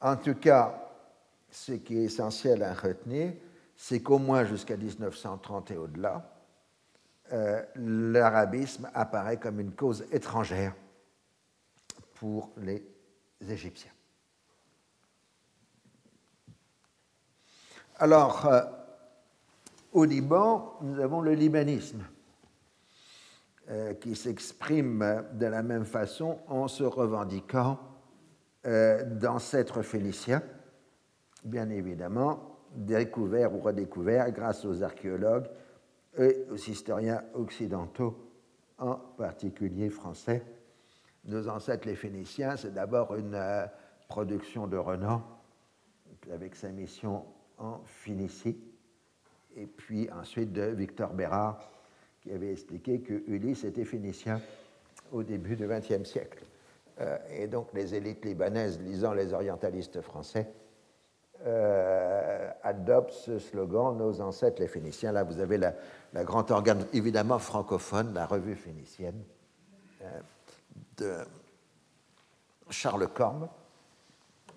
En tout cas, ce qui est essentiel à retenir, c'est qu'au moins jusqu'à 1930 et au-delà, euh, l'arabisme apparaît comme une cause étrangère pour les Égyptiens. Alors, euh, au Liban, nous avons le libanisme, euh, qui s'exprime de la même façon en se revendiquant d'ancêtres phéniciens, bien évidemment, découverts ou redécouverts grâce aux archéologues et aux historiens occidentaux, en particulier français. Nos ancêtres les Phéniciens, c'est d'abord une production de Renan, avec sa mission en Phénicie, et puis ensuite de Victor Bérard, qui avait expliqué que Ulysse était phénicien au début du XXe siècle. Euh, et donc les élites libanaises, lisant les orientalistes français, euh, adoptent ce slogan Nos ancêtres les Phéniciens. Là, vous avez la, grande organe, évidemment francophone, la revue phénicienne euh, de Charles Corme,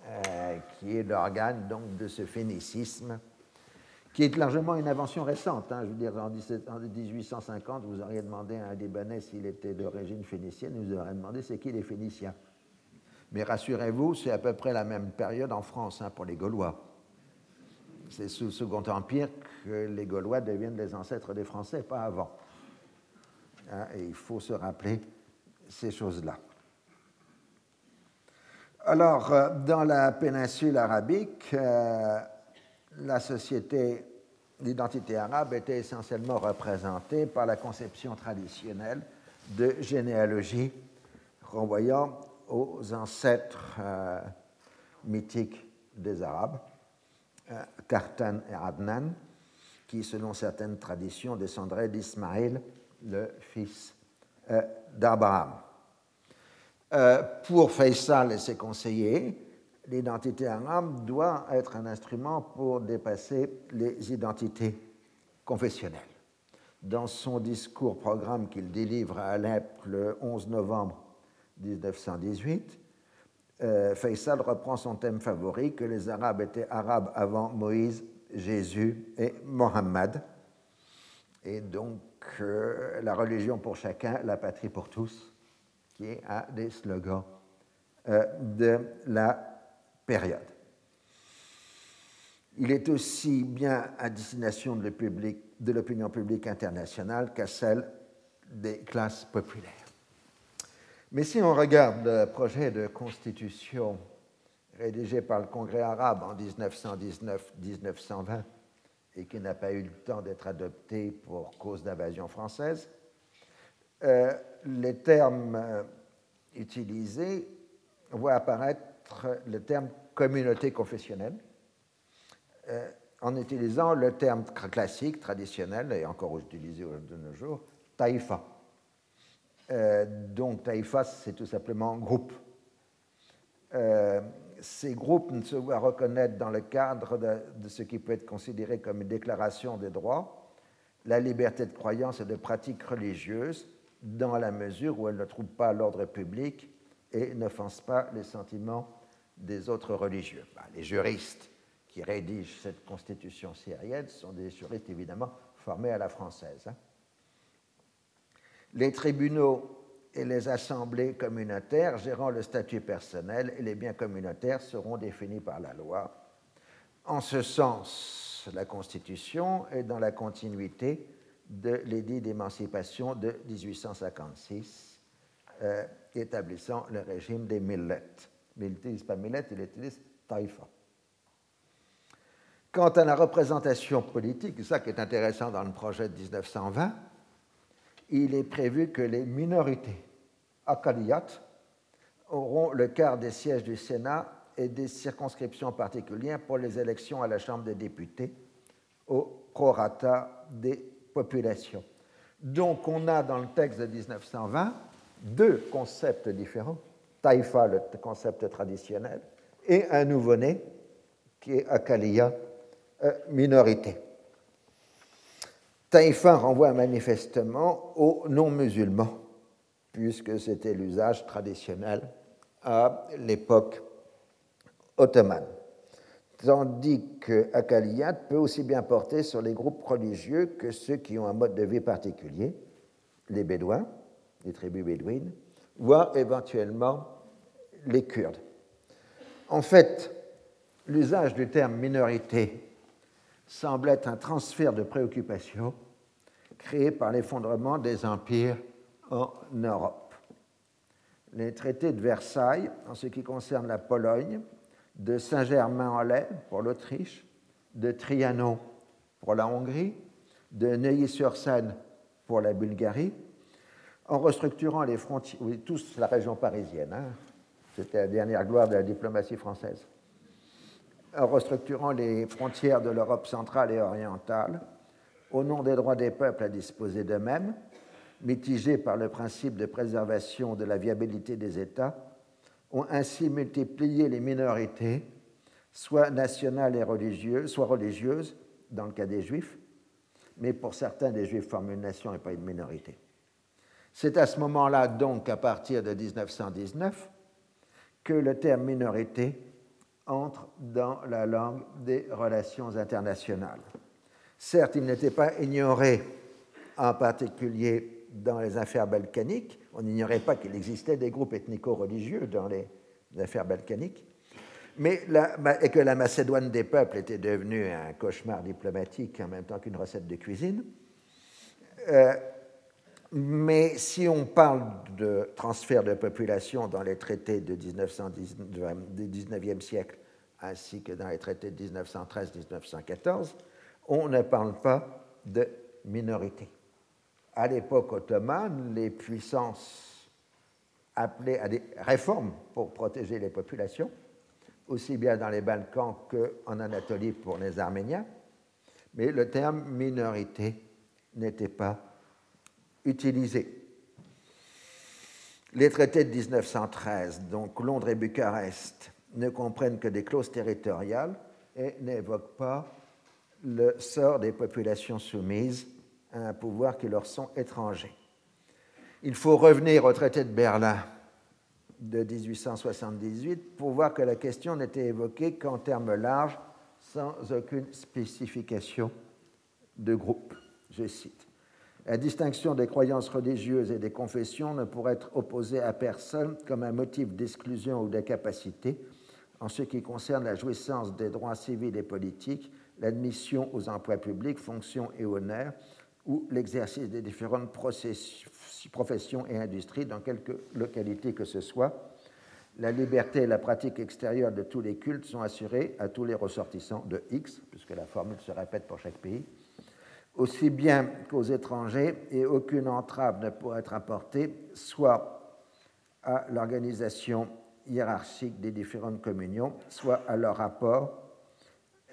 euh, qui est l'organe donc de ce phénicisme, qui est largement une invention récente. Hein. Je veux dire, en, 1850, vous auriez demandé à un Libanais s'il était d'origine phénicienne, vous auriez demandé c'est qui les Phéniciens. Mais rassurez-vous, c'est à peu près la même période en France hein, pour les Gaulois. C'est sous le Second Empire que les Gaulois deviennent les ancêtres des Français, pas avant. Hein, et il faut se rappeler ces choses-là. Alors, euh, dans la péninsule arabique, euh, la société, l'identité arabe était essentiellement représentée par la conception traditionnelle de généalogie renvoyant aux ancêtres euh, mythiques des Arabes, Kartan et Adnan, qui, selon certaines traditions, descendraient d'Ismaël, le fils d'Abraham. Euh, pour Faisal et ses conseillers, l'identité arabe doit être un instrument pour dépasser les identités confessionnelles. Dans son discours programme qu'il délivre à Alep le 11 novembre 1918, euh, Faisal reprend son thème favori que les Arabes étaient arabes avant Moïse, Jésus et Mohammed. Et donc euh, la religion pour chacun, la patrie pour tous qui est un des slogans euh, de la période. Il est aussi bien à destination de l'opinion publique internationale qu'à celle des classes populaires. Mais si on regarde le projet de constitution rédigé par le Congrès arabe en 1919-1920 et qui n'a pas eu le temps d'être adopté pour cause d'invasion française, euh, les termes euh, utilisés voient apparaître le terme communauté confessionnelle euh, en utilisant le terme classique, traditionnel, et encore utilisé de nos jours, taïfa. donc taïfa, c'est tout simplement groupe. Ces groupes ne se voient reconnaître dans le cadre de, ce qui peut être considéré comme une déclaration des droits, la liberté de croyance et de pratique religieuse, dans la mesure où elle ne trouve pas l'ordre public et n'offense pas les sentiments des autres religieux. Bah, les juristes qui rédigent cette constitution syrienne sont des juristes évidemment formés à la française. Hein. Les tribunaux et les assemblées communautaires gérant le statut personnel et les biens communautaires seront définis par la loi. En ce sens, la Constitution est dans la continuité de l'édit d'émancipation de 1856, euh, établissant le régime des millettes. Mais il pas millette, il utilise taïfa. Quant à la représentation politique, c'est ça qui est intéressant dans le projet de 1920, il est prévu que les minorités Akaliyat auront le quart des sièges du Sénat et des circonscriptions particulières pour les élections à la Chambre des députés au prorata des populations. Donc on a dans le texte de 1920 deux concepts différents, Taïfa, le concept traditionnel, et un nouveau-né qui est Akaliya, euh, minorité. Taïfa renvoie manifestement aux non-musulmans puisque c'était l'usage traditionnel à l'époque ottomane. Tandis que Akaliyat peut aussi bien porter sur les groupes religieux que ceux qui ont un mode de vie particulier, les Bédouins, les tribus bédouines, voire éventuellement les Kurdes. En fait, l'usage du terme minorité semble être un transfert de préoccupation créé par l'effondrement des empires en Europe. Les traités de Versailles, en ce qui concerne la Pologne, de Saint-Germain-en-Laye pour l'Autriche, de Trianon pour la Hongrie, de Neuilly-sur-Seine pour la Bulgarie, en restructurant les frontières, oui, tous la région parisienne, hein. c'était la dernière gloire de la diplomatie française, en restructurant les frontières de l'Europe centrale et orientale, au nom des droits des peuples à disposer d'eux-mêmes, mitigés par le principe de préservation de la viabilité des États, ont ainsi multiplié les minorités, soit nationales et religieuses, soit religieuses, dans le cas des Juifs, mais pour certains, des Juifs forment une nation et pas une minorité. C'est à ce moment-là, donc, à partir de 1919, que le terme minorité entre dans la langue des relations internationales. Certes, il n'était pas ignoré, en particulier dans les affaires balkaniques. On n'ignorait pas qu'il existait des groupes ethnico-religieux dans les affaires balkaniques, mais et que la Macédoine des peuples était devenue un cauchemar diplomatique en même temps qu'une recette de cuisine. Euh, mais si on parle de transfert de population dans les traités de 1910, du 19e siècle, ainsi que dans les traités de 1913-1914, on ne parle pas de minorité à l'époque ottomane, les puissances appelaient à des réformes pour protéger les populations, aussi bien dans les Balkans qu'en Anatolie pour les Arméniens, mais le terme minorité n'était pas utilisé. Les traités de 1913, donc Londres et Bucarest, ne comprennent que des clauses territoriales et n'évoquent pas le sort des populations soumises un pouvoir qui leur sont étrangers. Il faut revenir au traité de Berlin de 1878 pour voir que la question n'était évoquée qu'en termes larges, sans aucune spécification de groupe. Je cite. La distinction des croyances religieuses et des confessions ne pourrait être opposée à personne comme un motif d'exclusion ou d'incapacité en ce qui concerne la jouissance des droits civils et politiques, l'admission aux emplois publics, fonctions et honneurs, ou l'exercice des différentes professions et industries dans quelque localité que ce soit. La liberté et la pratique extérieure de tous les cultes sont assurées à tous les ressortissants de X, puisque la formule se répète pour chaque pays, aussi bien qu'aux étrangers, et aucune entrave ne pourra être apportée soit à l'organisation hiérarchique des différentes communions, soit à leur rapport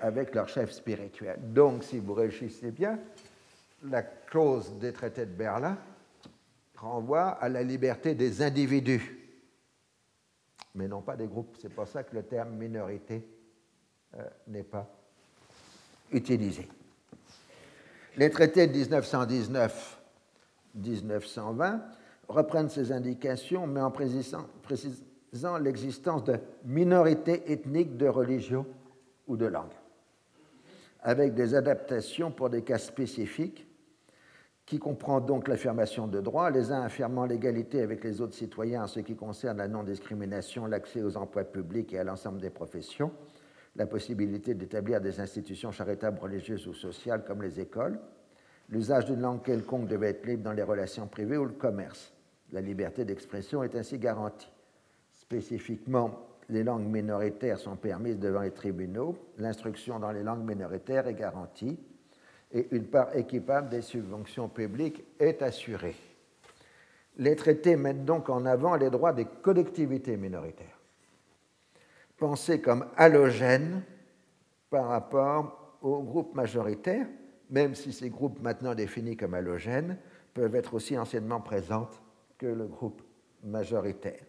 avec leur chef spirituel. Donc, si vous réfléchissez bien, la clause des traités de Berlin renvoie à la liberté des individus, mais non pas des groupes. C'est pour ça que le terme minorité euh, n'est pas utilisé. Les traités de 1919-1920 reprennent ces indications, mais en précisant, précisant l'existence de minorités ethniques de religion ou de langue. avec des adaptations pour des cas spécifiques, qui comprend donc l'affirmation de droits, les uns affirmant l'égalité avec les autres citoyens en ce qui concerne la non-discrimination, l'accès aux emplois publics et à l'ensemble des professions, la possibilité d'établir des institutions charitables, religieuses ou sociales comme les écoles, l'usage d'une langue quelconque devait être libre dans les relations privées ou le commerce. La liberté d'expression est ainsi garantie. Spécifiquement, les langues minoritaires sont permises devant les tribunaux, l'instruction dans les langues minoritaires est garantie et une part équipable des subventions publiques est assurée. Les traités mettent donc en avant les droits des collectivités minoritaires, pensés comme halogènes par rapport aux groupes majoritaires, même si ces groupes maintenant définis comme halogènes peuvent être aussi anciennement présentes que le groupe majoritaire.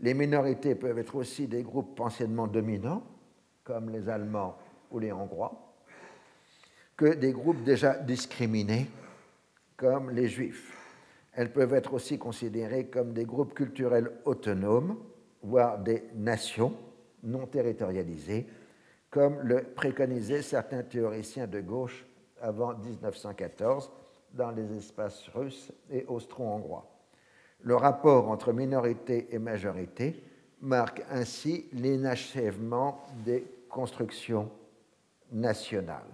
Les minorités peuvent être aussi des groupes anciennement dominants, comme les Allemands ou les Hongrois, que des groupes déjà discriminés, comme les Juifs. Elles peuvent être aussi considérées comme des groupes culturels autonomes, voire des nations non territorialisées, comme le préconisaient certains théoriciens de gauche avant 1914 dans les espaces russes et austro-hongrois. Le rapport entre minorité et majorité marque ainsi l'inachèvement des constructions nationales.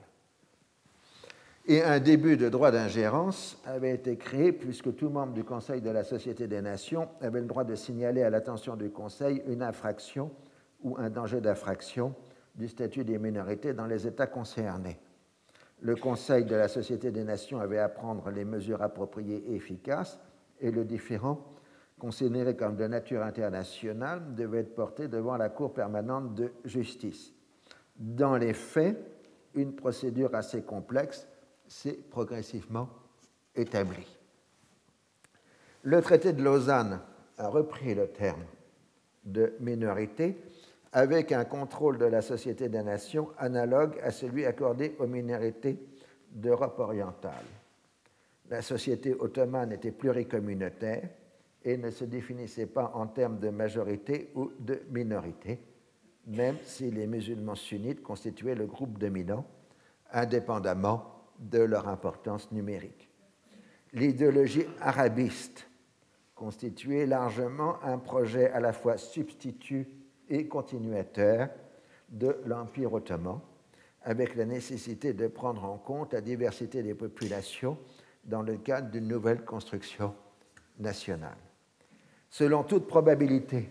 Et un début de droit d'ingérence avait été créé puisque tout membre du Conseil de la Société des Nations avait le droit de signaler à l'attention du Conseil une infraction ou un danger d'infraction du statut des minorités dans les États concernés. Le Conseil de la Société des Nations avait à prendre les mesures appropriées et efficaces et le différent, considéré comme de nature internationale, devait être porté devant la Cour permanente de justice. Dans les faits, une procédure assez complexe s'est progressivement établie. Le traité de Lausanne a repris le terme de minorité avec un contrôle de la Société des Nations analogue à celui accordé aux minorités d'Europe orientale la société ottomane était pluricommunautaire et ne se définissait pas en termes de majorité ou de minorité, même si les musulmans sunnites constituaient le groupe dominant, indépendamment de leur importance numérique. L'idéologie arabiste constituait largement un projet à la fois substitut et continuateur de l'Empire ottoman, avec la nécessité de prendre en compte la diversité des populations dans le cadre d'une nouvelle construction nationale. Selon toute probabilité,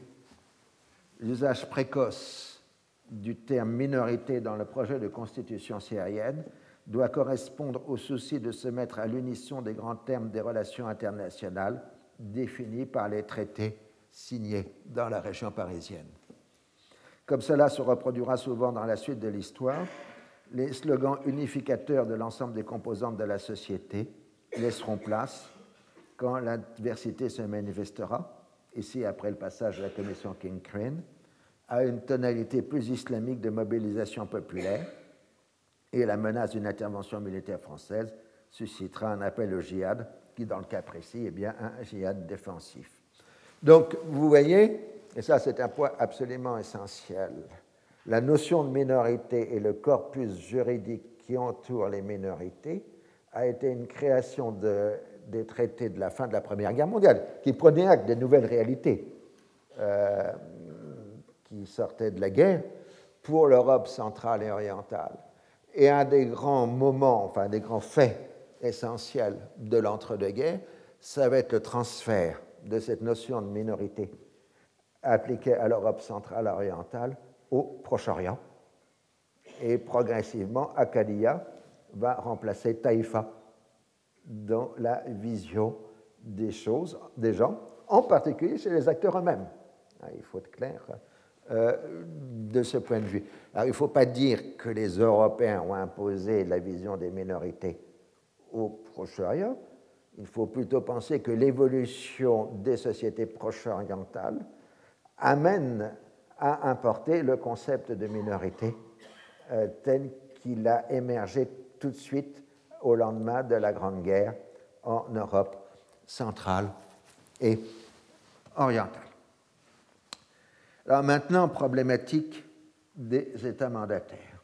l'usage précoce du terme minorité dans le projet de constitution syrienne doit correspondre au souci de se mettre à l'unisson des grands termes des relations internationales définis par les traités signés dans la région parisienne. Comme cela se reproduira souvent dans la suite de l'histoire, les slogans unificateurs de l'ensemble des composantes de la société laisseront place, quand l'adversité se manifestera, ici après le passage de la commission King-Crane, à une tonalité plus islamique de mobilisation populaire, et la menace d'une intervention militaire française suscitera un appel au djihad, qui dans le cas précis est bien un djihad défensif. Donc vous voyez, et ça c'est un point absolument essentiel, la notion de minorité et le corpus juridique qui entoure les minorités a été une création des traités de la fin de la Première Guerre mondiale, qui prenaient acte des nouvelles réalités euh, qui sortaient de la guerre pour l'Europe centrale et orientale. Et un des grands moments, enfin des grands faits essentiels de l'entre-deux-guerres, ça va être le transfert de cette notion de minorité appliquée à l'Europe centrale orientale au Proche-Orient et progressivement Acadia, va remplacer Taïfa dans la vision des choses, des gens, en particulier chez les acteurs eux-mêmes. Ah, il faut être clair euh, de ce point de vue. Alors, il ne faut pas dire que les Européens ont imposé la vision des minorités au Proche-Orient. Il faut plutôt penser que l'évolution des sociétés proche-orientales amène à importer le concept de minorité euh, tel qu'il a émergé tout de suite au lendemain de la Grande Guerre en Europe centrale et orientale. Alors maintenant, problématique des États mandataires.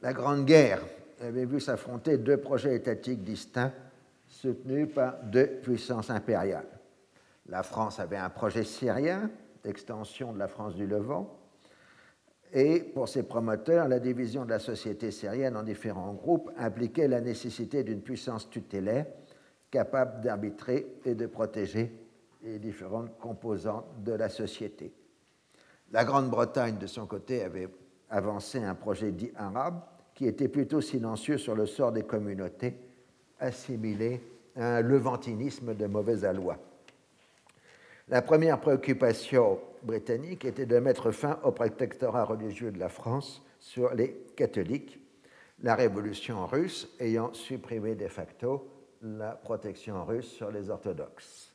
La Grande Guerre avait vu s'affronter deux projets étatiques distincts soutenus par deux puissances impériales? La France avait un projet syrien d'extension de la France du Levant, et pour ses promoteurs, la division de la société syrienne en différents groupes impliquait la nécessité d'une puissance tutélaire capable d'arbitrer et de protéger les différentes composantes de la société. La Grande-Bretagne, de son côté, avait avancé un projet dit arabe qui était plutôt silencieux sur le sort des communautés, assimilées à un levantinisme de mauvaise aloi. La première préoccupation britannique était de mettre fin au protectorat religieux de la France sur les catholiques, la révolution russe ayant supprimé de facto la protection russe sur les orthodoxes.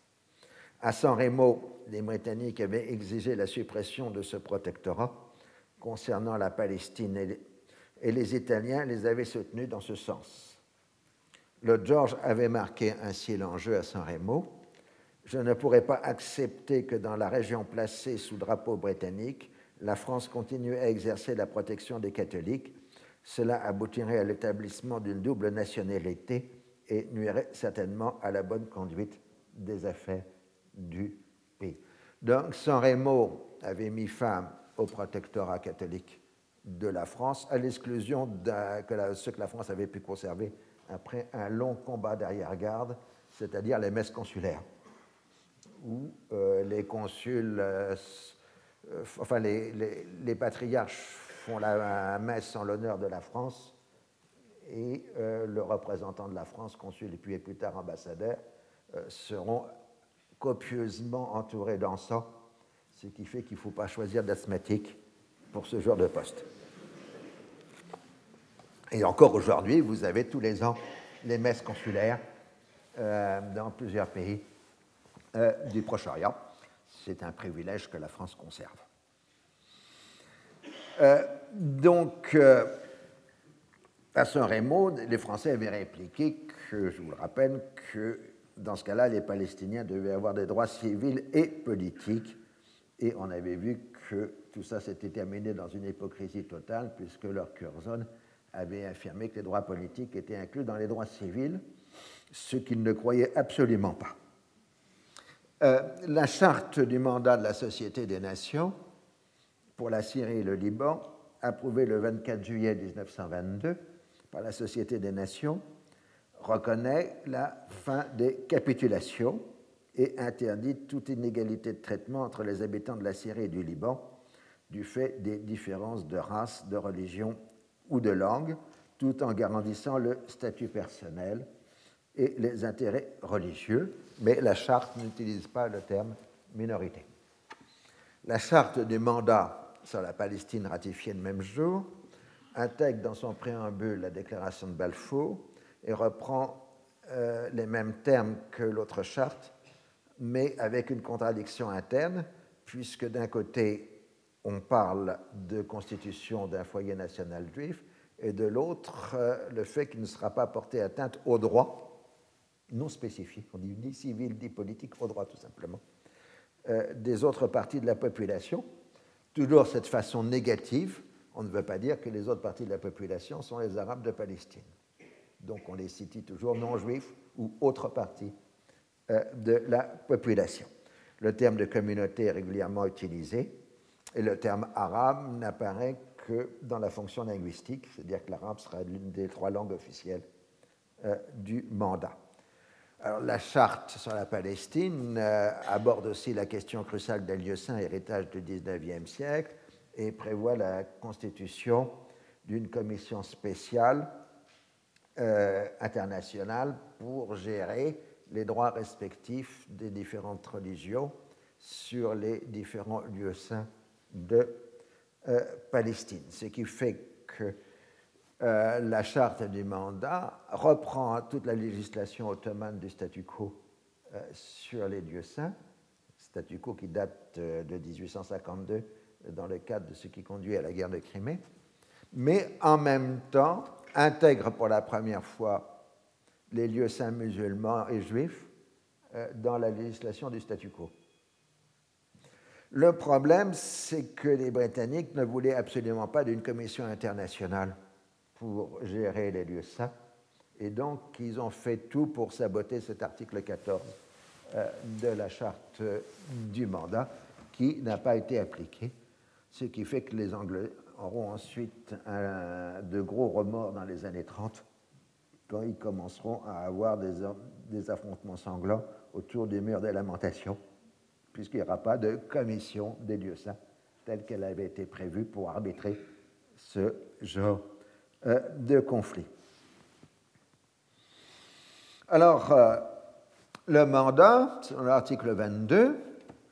À San Remo, les Britanniques avaient exigé la suppression de ce protectorat concernant la Palestine et les Italiens les avaient soutenus dans ce sens. Le George avait marqué ainsi l'enjeu à San Remo. Je ne pourrais pas accepter que dans la région placée sous drapeau britannique, la France continue à exercer la protection des catholiques. Cela aboutirait à l'établissement d'une double nationalité et nuirait certainement à la bonne conduite des affaires du pays. Donc, San Remo avait mis fin au protectorat catholique de la France, à l'exclusion de ce que la France avait pu conserver après un long combat d'arrière-garde, c'est-à-dire les messes consulaires, où euh, les consuls, euh, enfin les, les, patriarches font la messe en l'honneur de la France et euh, le représentant de la France, consul et puis plus tard ambassadeur, seront copieusement entourés d'encens, ce qui fait qu'il ne faut pas choisir d'asthmatique pour ce genre de poste. Et encore aujourd'hui, vous avez tous les ans les messes consulaires euh, dans plusieurs pays euh, du Proche-Orient. C'est un privilège que la France conserve. Euh, donc, à San Remo, les Français avaient répliqué que, je vous le rappelle, que dans ce cas-là, les Palestiniens devaient avoir des droits civils et politiques. Et on avait vu que tout ça s'était terminé dans une hypocrisie totale, puisque leur Curzon avait affirmé que les droits politiques étaient inclus dans les droits civils, ce qu'ils ne croyaient absolument pas. Euh, la charte du mandat de la Société des Nations pour la Syrie et le Liban, approuvée le 24 juillet 1922 par la Société des Nations, reconnaît la fin des capitulations et interdit toute inégalité de traitement entre les habitants de la Syrie et du Liban du fait des différences de race, de religion ou de langue, tout en garantissant le statut personnel et les intérêts religieux, mais la charte n'utilise pas le terme minorité. La charte des mandats sur la Palestine ratifiée le même jour intègre dans son préambule la déclaration de Balfour et reprend euh, les mêmes termes que l'autre charte, mais avec une contradiction interne, puisque d'un côté, on parle de constitution d'un foyer national juif, et de l'autre, euh, le fait qu'il ne sera pas porté atteinte aux droits non spécifiques, on dit ni civil ni politique, aux droits tout simplement, euh, des autres parties de la population. Toujours cette façon négative, on ne veut pas dire que les autres parties de la population sont les Arabes de Palestine donc on les cite toujours non-juifs ou autres parties euh, de la population. Le terme de communauté est régulièrement utilisé et le terme arabe n'apparaît que dans la fonction linguistique, c'est-à-dire que l'arabe sera l'une des trois langues officielles euh, du mandat. Alors, la charte sur la Palestine euh, aborde aussi la question cruciale des lieux saints, héritage du XIXe siècle, et prévoit la constitution d'une commission spéciale euh, internationale pour gérer les droits respectifs des différentes religions sur les différents lieux saints de euh, Palestine. Ce qui fait que euh, la charte du mandat reprend toute la législation ottomane du statu quo sur les lieux saints, statu quo qui date de 1852 dans le cadre de ce qui conduit à la guerre de Crimée, mais en même temps intègre pour la première fois les lieux saints musulmans et juifs euh, dans la législation du statu quo. Le problème, c'est que les Britanniques ne voulaient absolument pas d'une commission internationale pour gérer les lieux saints. Et donc, ils ont fait tout pour saboter cet article 14 euh, de la charte du mandat qui n'a pas été appliqué, ce qui fait que les Anglais auront ensuite de gros remords dans les années 30 quand ils commenceront à avoir des, affrontements sanglants autour du mur des lamentations, puisqu'il n'y aura pas de commission des lieux saints telle qu'elle avait été prévue pour arbitrer ce genre euh, de conflit. Alors, euh, le mandat, l'article 22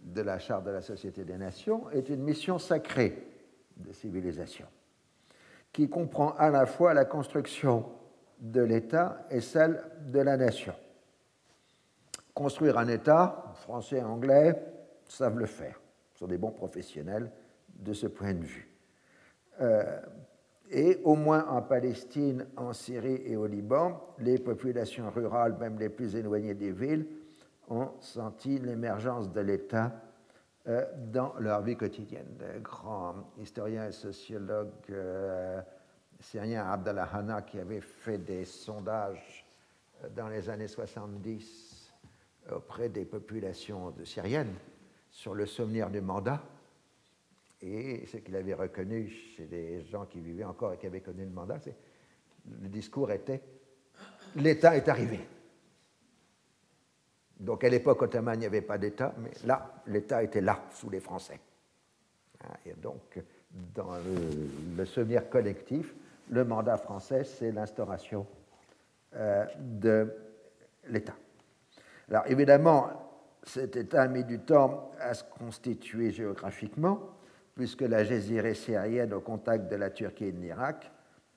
de la Charte de la Société des Nations, est une mission sacrée de civilisation, qui comprend à la fois la construction de l'État et celle de la nation. Construire un État, français et anglais savent le faire, sont des bons professionnels de ce point de vue. Euh, et au moins en Palestine, en Syrie et au Liban, les populations rurales, même les plus éloignées des villes, ont senti l'émergence de l'État dans leur vie quotidienne. Le grand historien et sociologue euh, syrien Abdallah Hanna, qui avait fait des sondages euh, dans les années 70 auprès des populations syriennes sur le souvenir du mandat, et ce qu'il avait reconnu chez des gens qui vivaient encore et qui avaient connu le mandat, c'est le discours était l'État est arrivé. Donc à l'époque ottomane, il n'y avait pas d'État, mais là, l'État était là, sous les Français. Hein, et donc, dans le, souvenir collectif, le mandat français, c'est l'instauration euh, de l'État. Alors évidemment, cet État a mis du temps à se constituer géographiquement, puisque la Jésirée syrienne au contact de la Turquie et de l'Irak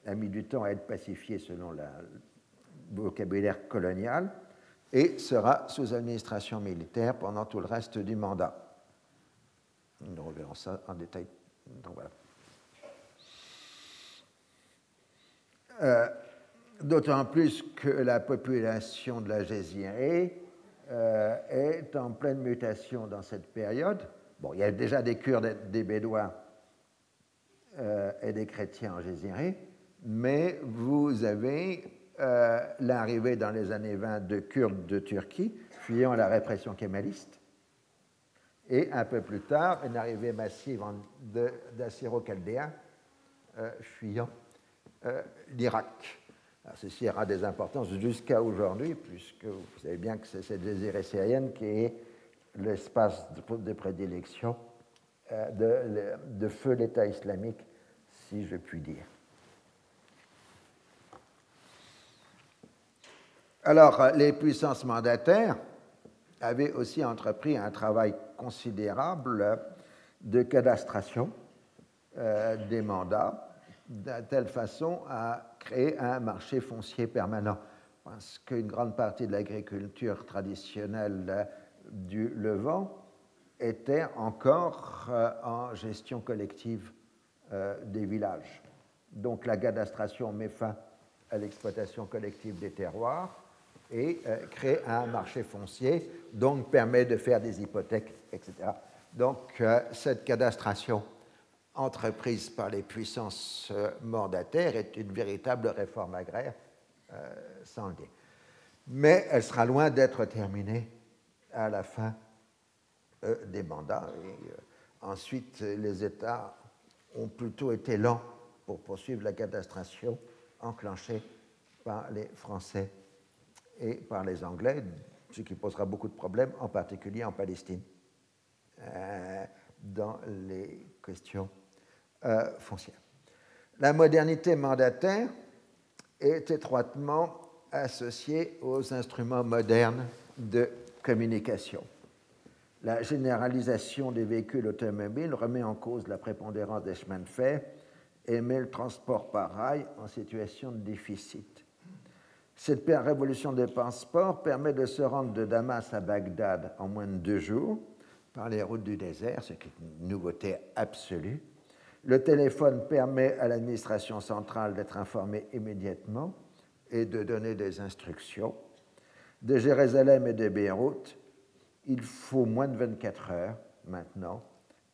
a mis du temps à être pacifiée selon le vocabulaire colonial et sera sous administration militaire pendant tout le reste du mandat. Nous reverrons ça en détail. Euh, d'autant plus que la population de la Jésirée euh, est en pleine mutation dans cette période Bon, il y a déjà des Kurdes, des Bédouins euh, et des chrétiens en Jésirée, mais vous avez euh, l'arrivée dans les années 20 de Kurdes de Turquie, fuyant la répression kémaliste, et un peu plus tard, une arrivée massive d'Assyro-Chaldéens euh, fuyant l'Irak. Ceci aura des importances jusqu'à aujourd'hui, puisque vous savez bien que c'est cette Jésirée syrienne qui est l'espace de, prédilection euh, de, feu l'État islamique, si je puis dire. Alors, les puissances mandataires avaient aussi entrepris un travail considérable de cadastration euh, des mandats, de telle façon à créer un marché foncier permanent, parce qu'une grande partie de l'agriculture traditionnelle du Levant était encore euh, en gestion collective euh, des villages. Donc la cadastration met fin à l'exploitation collective des terroirs et euh, crée un marché foncier, donc permet de faire des hypothèques, etc. Donc cette cadastration entreprise par les puissances mandataires est une véritable réforme agraire, sans le dire. Mais elle sera loin d'être terminée à la fin euh, des mandats. Euh, ensuite, les États ont plutôt été lents pour poursuivre la cadastration enclenchée par les Français et par les Anglais, ce qui posera beaucoup de problèmes, en particulier en Palestine, euh, dans les questions foncières. La modernité mandataire est étroitement associée aux instruments modernes de communication. La généralisation des véhicules automobiles remet en cause la prépondérance des chemins de fer et met le transport par rail en situation de déficit. Cette révolution des transports permet de se rendre de Damas à Bagdad en moins de deux jours par les routes du désert, ce qui est une nouveauté absolue. Le téléphone permet à l'administration centrale d'être informée immédiatement et de donner des instructions de Jérusalem et de Beyrouth, il faut moins de 24 heures maintenant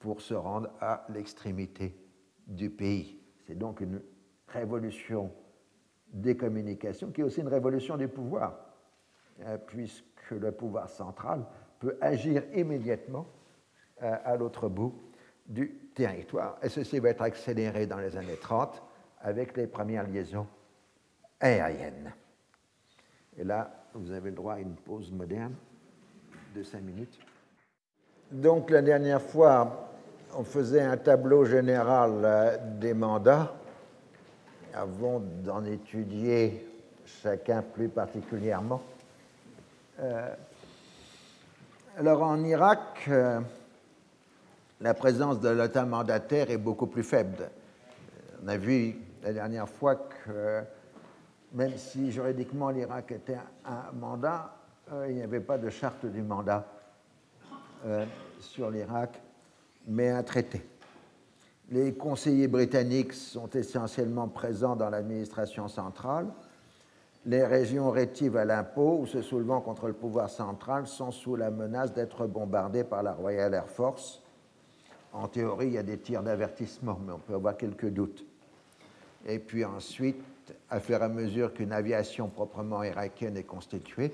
pour se rendre à l'extrémité du pays. C'est donc une révolution des communications, qui est aussi une révolution du pouvoir, euh, puisque le pouvoir central peut agir immédiatement euh, à l'autre bout du territoire. Et ceci va être accéléré dans les années 30 avec les premières liaisons aériennes. Et là, vous avez le droit à une pause moderne de cinq minutes. Donc la dernière fois, on faisait un tableau général euh, des mandats avant d'en étudier chacun plus particulièrement. Euh, alors en Irak, euh, la présence de l'État mandataire est beaucoup plus faible. On a vu la dernière fois que même si juridiquement l'Irak était un mandat, il n'y avait pas de charte du mandat sur l'Irak mais un traité. Les conseillers britanniques sont essentiellement présents dans l'administration centrale. Les régions rétives à l'impôt ou se soulevant contre le pouvoir central sont sous la menace d'être bombardées par la Royal Air Force. En théorie, il y a des tirs d'avertissement, mais on peut avoir quelques doutes. Et puis ensuite, à et à mesure qu'une aviation proprement irakienne est constituée,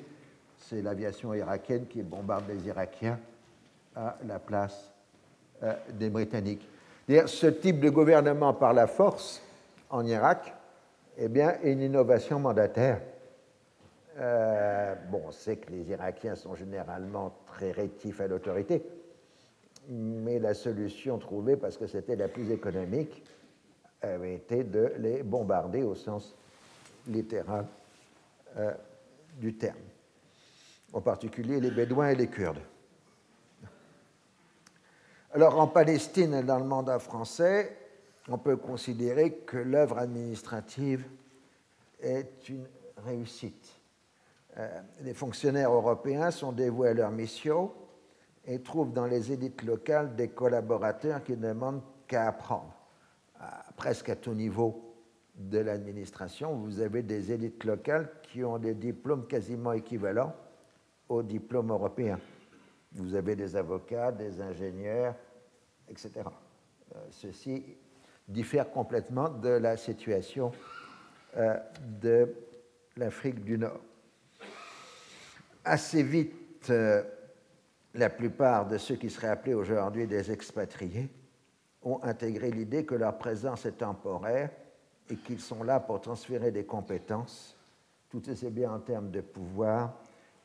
c'est l'aviation irakienne qui bombarde les Irakiens à la place euh, des Britanniques. Ce type de gouvernement par la force en Irak eh bien, est une innovation mandataire. Euh, bon, on sait que les Irakiens sont généralement très rétifs à l'autorité, mais la solution trouvée, parce que c'était la plus économique, avait été de les bombarder au sens littéral euh, du terme, en particulier les Bédouins et les Kurdes. Alors en Palestine et dans le mandat français, on peut considérer que l'œuvre administrative est une réussite. Euh, les fonctionnaires européens sont dévoués à leur mission et trouvent dans les élites locales des collaborateurs qui ne demandent qu'à apprendre. presque à tout niveau de l'administration, vous avez des élites locales qui ont des diplômes quasiment équivalents aux diplômes européens. Vous avez des avocats, des ingénieurs, etc. Euh, ceci diffère complètement de la situation euh, de l'Afrique du Nord. Assez vite, euh, la plupart de ceux qui seraient appelés aujourd'hui des expatriés ont intégré l'idée que leur présence est temporaire et qu'ils sont là pour transférer des compétences, tout aussi bien en termes de pouvoir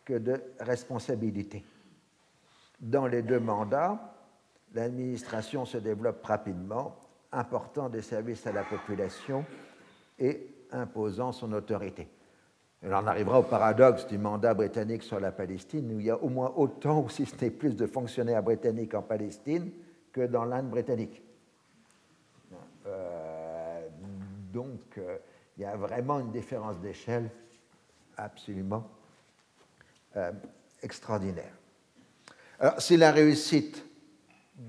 que de responsabilité. Dans les deux mandats, l'administration se développe rapidement, important des services à la population et imposant son autorité. on arrivera au paradoxe du mandat britannique sur la Palestine, où il y a au moins autant, ou si ce n'est plus, de fonctionnaires britanniques en Palestine que dans l'Inde britannique. Euh, donc, euh, il y a vraiment une différence d'échelle absolument euh, extraordinaire. Alors, si la réussite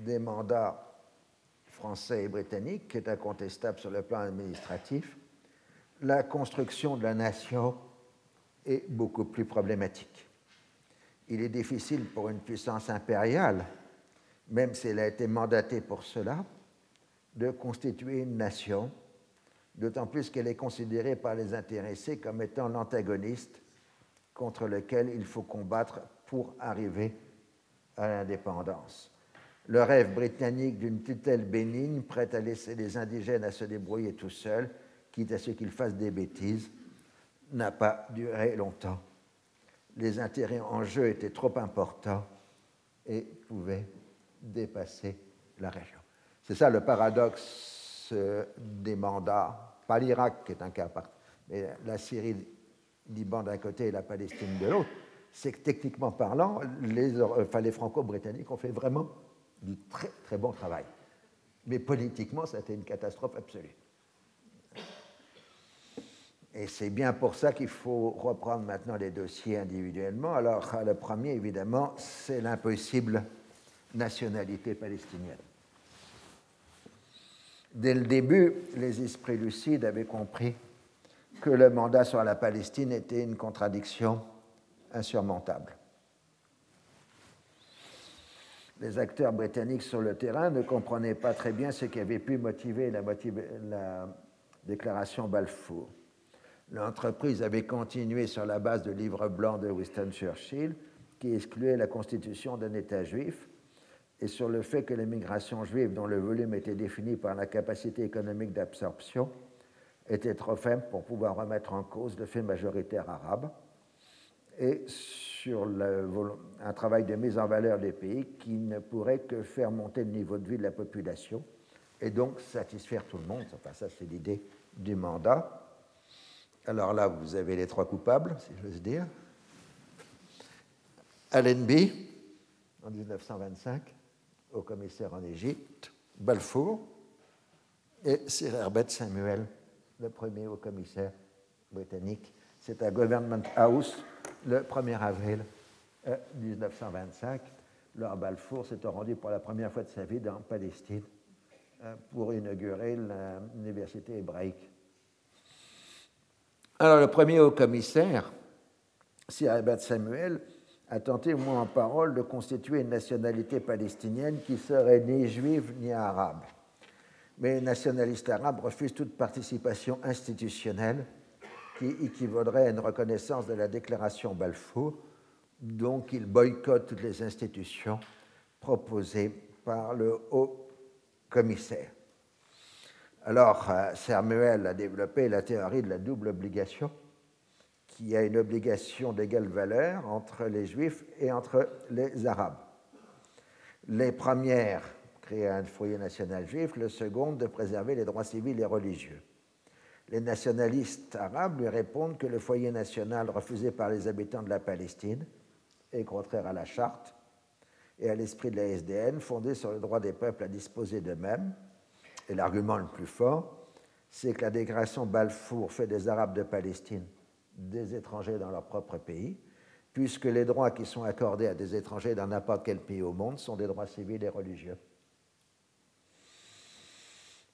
des mandats français et britanniques, qui est incontestable sur le plan administratif, la construction de la nation est beaucoup plus problématique. Il est difficile pour une puissance impériale, même si elle a été mandatée pour cela, de constituer une nation, d'autant plus qu'elle est considérée par les intéressés comme étant l'antagoniste contre lequel il faut combattre pour arriver à l'indépendance. Le rêve britannique d'une tutelle bénigne, prête à laisser les indigènes à se débrouiller tout seuls, quitte à ce qu'ils fassent des bêtises, n'a pas duré longtemps. Les intérêts en jeu étaient trop importants et pouvaient dépasser la région. C'est ça le paradoxe euh, des mandats, pas l'Irak qui est un cas part, mais la Syrie, Liban d'un côté et la Palestine de l'autre, c'est que techniquement parlant, les, les franco-britanniques ont fait vraiment du très très bon travail. Mais politiquement, ça a été une catastrophe absolue. Et c'est bien pour ça qu'il faut reprendre maintenant les dossiers individuellement. Alors, le premier, évidemment, c'est l'impossible nationalité palestinienne. Dès le début, les esprits lucides avaient compris que le mandat sur la Palestine était une contradiction insurmontable les acteurs britanniques sur le terrain ne comprenaient pas très bien ce qui avait pu motiver la, déclaration Balfour. l'entreprise avait continué sur la base du livre blanc de Winston Churchill, qui excluait la constitution d'un État juif, et sur le fait que l'immigration juive, dont le volume était défini par la capacité économique d'absorption, était trop faible pour pouvoir remettre en cause le fait majoritaire arabe, un travail de mise en valeur des pays qui ne pourrait que faire monter le niveau de vie de la population et donc satisfaire tout le monde. Ça, c'est l'idée du mandat. Alors là, vous avez les trois coupables, si j'ose dire. Allenby, en 1925, au commissaire en Égypte, Balfour, et Sir Herbert Samuel, le premier haut commissaire britannique. C'est à Government House le 1er avril 1925. Euh, Lord Balfour s'est rendu pour la première fois de sa vie dans Palestine euh, pour inaugurer l'université hébraïque. Alors, le premier haut commissaire, Sir Herbert Samuel, a tenté, au moins en parole, de constituer une nationalité palestinienne qui serait ni juive ni arabe. Mais les nationalistes arabes refusent toute participation institutionnelle qui équivaudrait à une reconnaissance de la déclaration Balfour, donc ils boycottent toutes les institutions proposées par le haut commissaire. Alors, euh, Samuel a développé la théorie de la double obligation, qui a une obligation d'égale valeur entre les juifs et entre les arabes. Les premières créer un foyer national juif, le second de préserver les droits civils et religieux. Les nationalistes arabes lui répondent que le foyer national refusé par les habitants de la Palestine est contraire à la charte et à l'esprit de la SDN fondé sur le droit des peuples à disposer d'eux-mêmes. Et l'argument le plus fort, c'est que la dégradation Balfour fait des Arabes de Palestine des étrangers dans leur propre pays, puisque les droits qui sont accordés à des étrangers dans n'importe quel pays au monde sont des droits civils et religieux.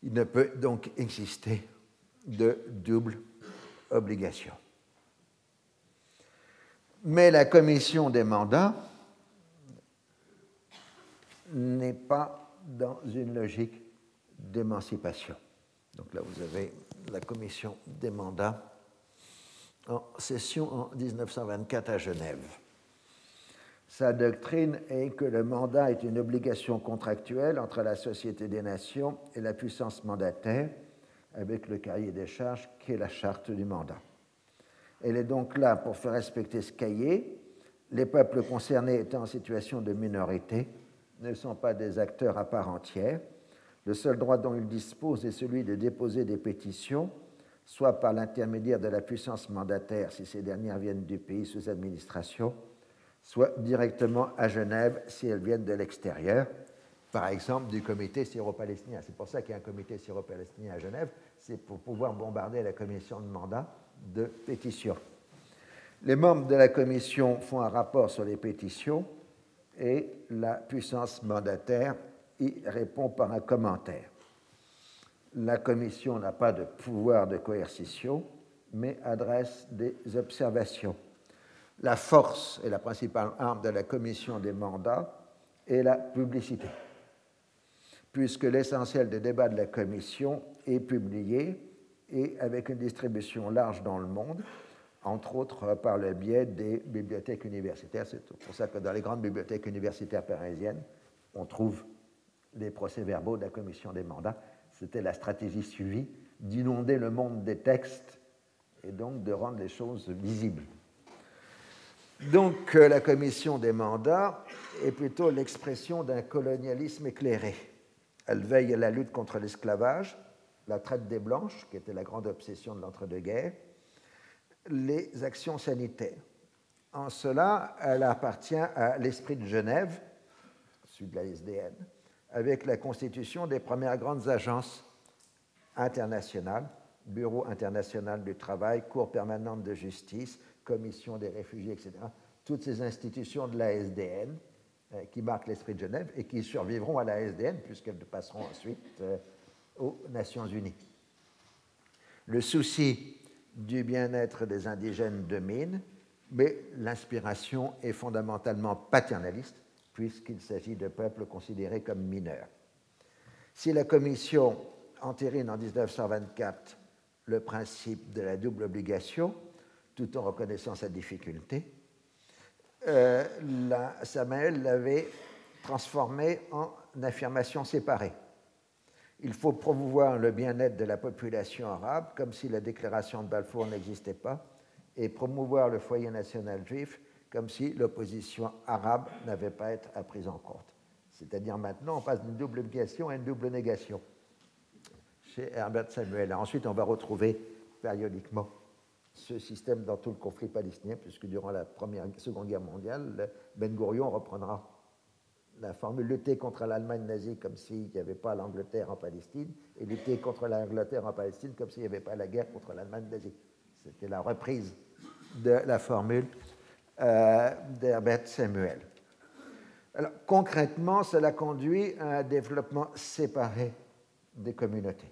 Il ne peut donc exister de double obligation. Mais la commission des mandats n'est pas dans une logique d'émancipation. Donc là, vous avez la commission des mandats en session en 1924 à Genève. Sa doctrine est que le mandat est une obligation contractuelle entre la Société des Nations et la puissance mandataire, avec le cahier des charges qui est la charte du mandat. Elle est donc là pour faire respecter ce cahier. Les peuples concernés étant en situation de minorité ne sont pas des acteurs à part entière. Le seul droit dont ils disposent est celui de déposer des pétitions, soit par l'intermédiaire de la puissance mandataire si ces dernières viennent du pays sous administration, soit directement à Genève si elles viennent de l'extérieur, par exemple du comité syro-palestinien. C'est pour ça qu'il y a un comité syro-palestinien à Genève, c'est pour pouvoir bombarder la commission de mandat de pétition. Les membres de la commission font un rapport sur les pétitions et la puissance mandataire y répond par un commentaire. La commission n'a pas de pouvoir de coercition, mais adresse des observations. La force est la principale arme de la commission des mandats et la publicité, puisque l'essentiel des débats de la commission est publié et avec une distribution large dans le monde, entre autres par le biais des bibliothèques universitaires. C'est pour ça que dans les grandes bibliothèques universitaires parisiennes, on trouve les procès-verbaux de la commission des mandats. C'était la stratégie suivie d'inonder le monde des textes et donc de rendre les choses visibles. Donc euh, la commission des mandats est plutôt l'expression d'un colonialisme éclairé. Elle veille à la lutte contre l'esclavage, la traite des blanches, qui était la grande obsession de l'entre-deux-guerres, les actions sanitaires. En cela, elle appartient à l'esprit de Genève, celui de la SDN, avec la constitution des premières grandes agences internationales, Bureau international du travail, Cour permanente de justice, Commission des réfugiés, etc. Toutes ces institutions de la SDN qui marquent l'esprit de Genève et qui survivront à la SDN puisqu'elles passeront ensuite euh, aux Nations Unies. Le souci du bien-être des indigènes domine, mais l'inspiration est fondamentalement paternaliste puisqu'il s'agit de peuples considérés comme mineurs. Si la Commission entérine en 1924 le principe de la double obligation, tout en reconnaissant sa difficulté, euh, la, Samael l'avait transformé en affirmation séparée. Il faut promouvoir le bien-être de la population arabe comme si la déclaration de Balfour n'existait pas et promouvoir le foyer national juif comme si l'opposition arabe n'avait pas à être prise en compte. C'est-à-dire maintenant, on passe d'une double obligation à une double négation chez Herbert Samuel. Ensuite, on va retrouver périodiquement ce système dans tout le conflit palestinien, puisque durant la première, Seconde Guerre mondiale, Ben Gurion reprendra la formule lutter contre l'Allemagne nazie comme s'il n'y avait pas l'Angleterre en Palestine, et lutter contre l'Angleterre en Palestine comme s'il n'y avait pas la guerre contre l'Allemagne nazie. C'était la reprise de la formule euh, d'Herbert Samuel. Alors, concrètement, cela conduit à un développement séparé des communautés.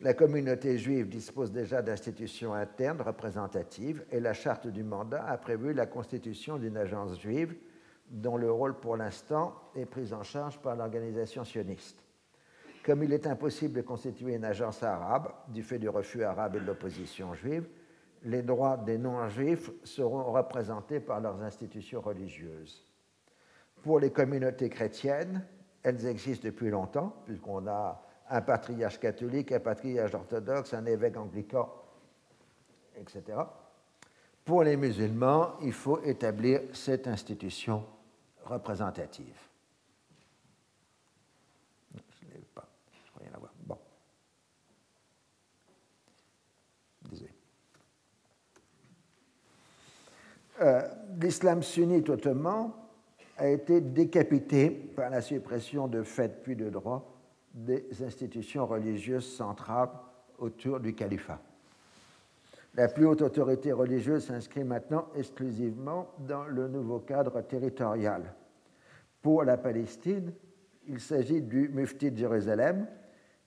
La communauté juive dispose déjà d'institutions internes représentatives et la charte du mandat a prévu la constitution d'une agence juive dont le rôle pour l'instant est pris en charge par l'organisation sioniste. Comme il est impossible de constituer une agence arabe du fait du refus arabe et de l'opposition juive, les droits des non-juifs seront représentés par leurs institutions religieuses. Pour les communautés chrétiennes, elles existent depuis longtemps, puisqu'on a un patriarche catholique, un patriarche orthodoxe, un évêque anglican, etc. Pour les musulmans, il faut établir cette institution représentative. Je ne l'ai pas, je crois rien avoir. Bon. Désolé. Euh, L'islam sunnite ottoman a été décapité par la suppression de fait puis de droit des institutions religieuses centrales autour du califat. La plus haute autorité religieuse s'inscrit maintenant exclusivement dans le nouveau cadre territorial. Pour la Palestine, il s'agit du mufti de Jérusalem,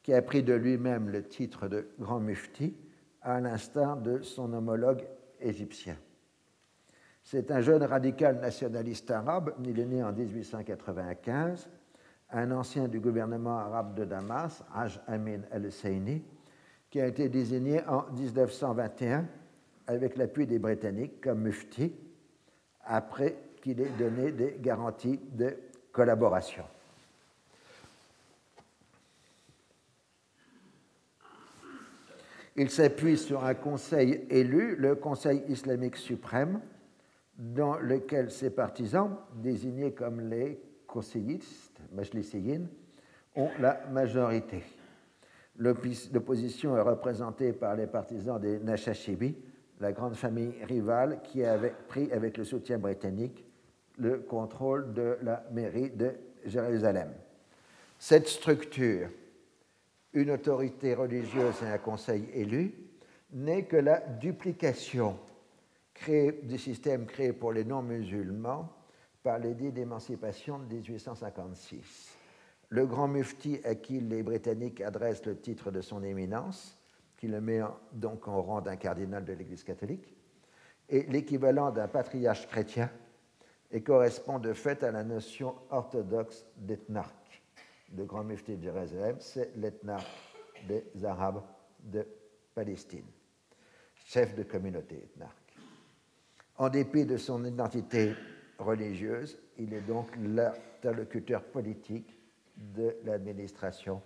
qui a pris de lui-même le titre de grand mufti, à l'instar de son homologue égyptien. C'est un jeune radical nationaliste arabe, il est né en 1895, un ancien du gouvernement arabe de Damas, Haj Amin el-Saini, qui a été désigné en 1921 avec l'appui des Britanniques comme mufti, après qu'il ait donné des garanties de collaboration. Il s'appuie sur un conseil élu, le Conseil islamique suprême, dans lequel ses partisans, désignés comme les conseillistes, majlissiyin, ont la majorité. L'opposition est représentée par les partisans des Nashashibi, la grande famille rivale qui avait pris, avec le soutien britannique, le contrôle de la mairie de Jérusalem. Cette structure, une autorité religieuse et un conseil élu, n'est que la duplication du système créé pour les non-musulmans par l'édit d'émancipation de 1856. Le grand mufti à qui les Britanniques adressent le titre de son éminence, qui le met donc en rang d'un cardinal de l'Église catholique, est l'équivalent d'un patriarche chrétien et correspond de fait à la notion orthodoxe d'ethnarque. Le grand mufti de Jérusalem, c'est l'ethnarque des Arabes de Palestine, chef de communauté ethnarque. En dépit de son identité religieuse, il est donc l'interlocuteur politique de l'administration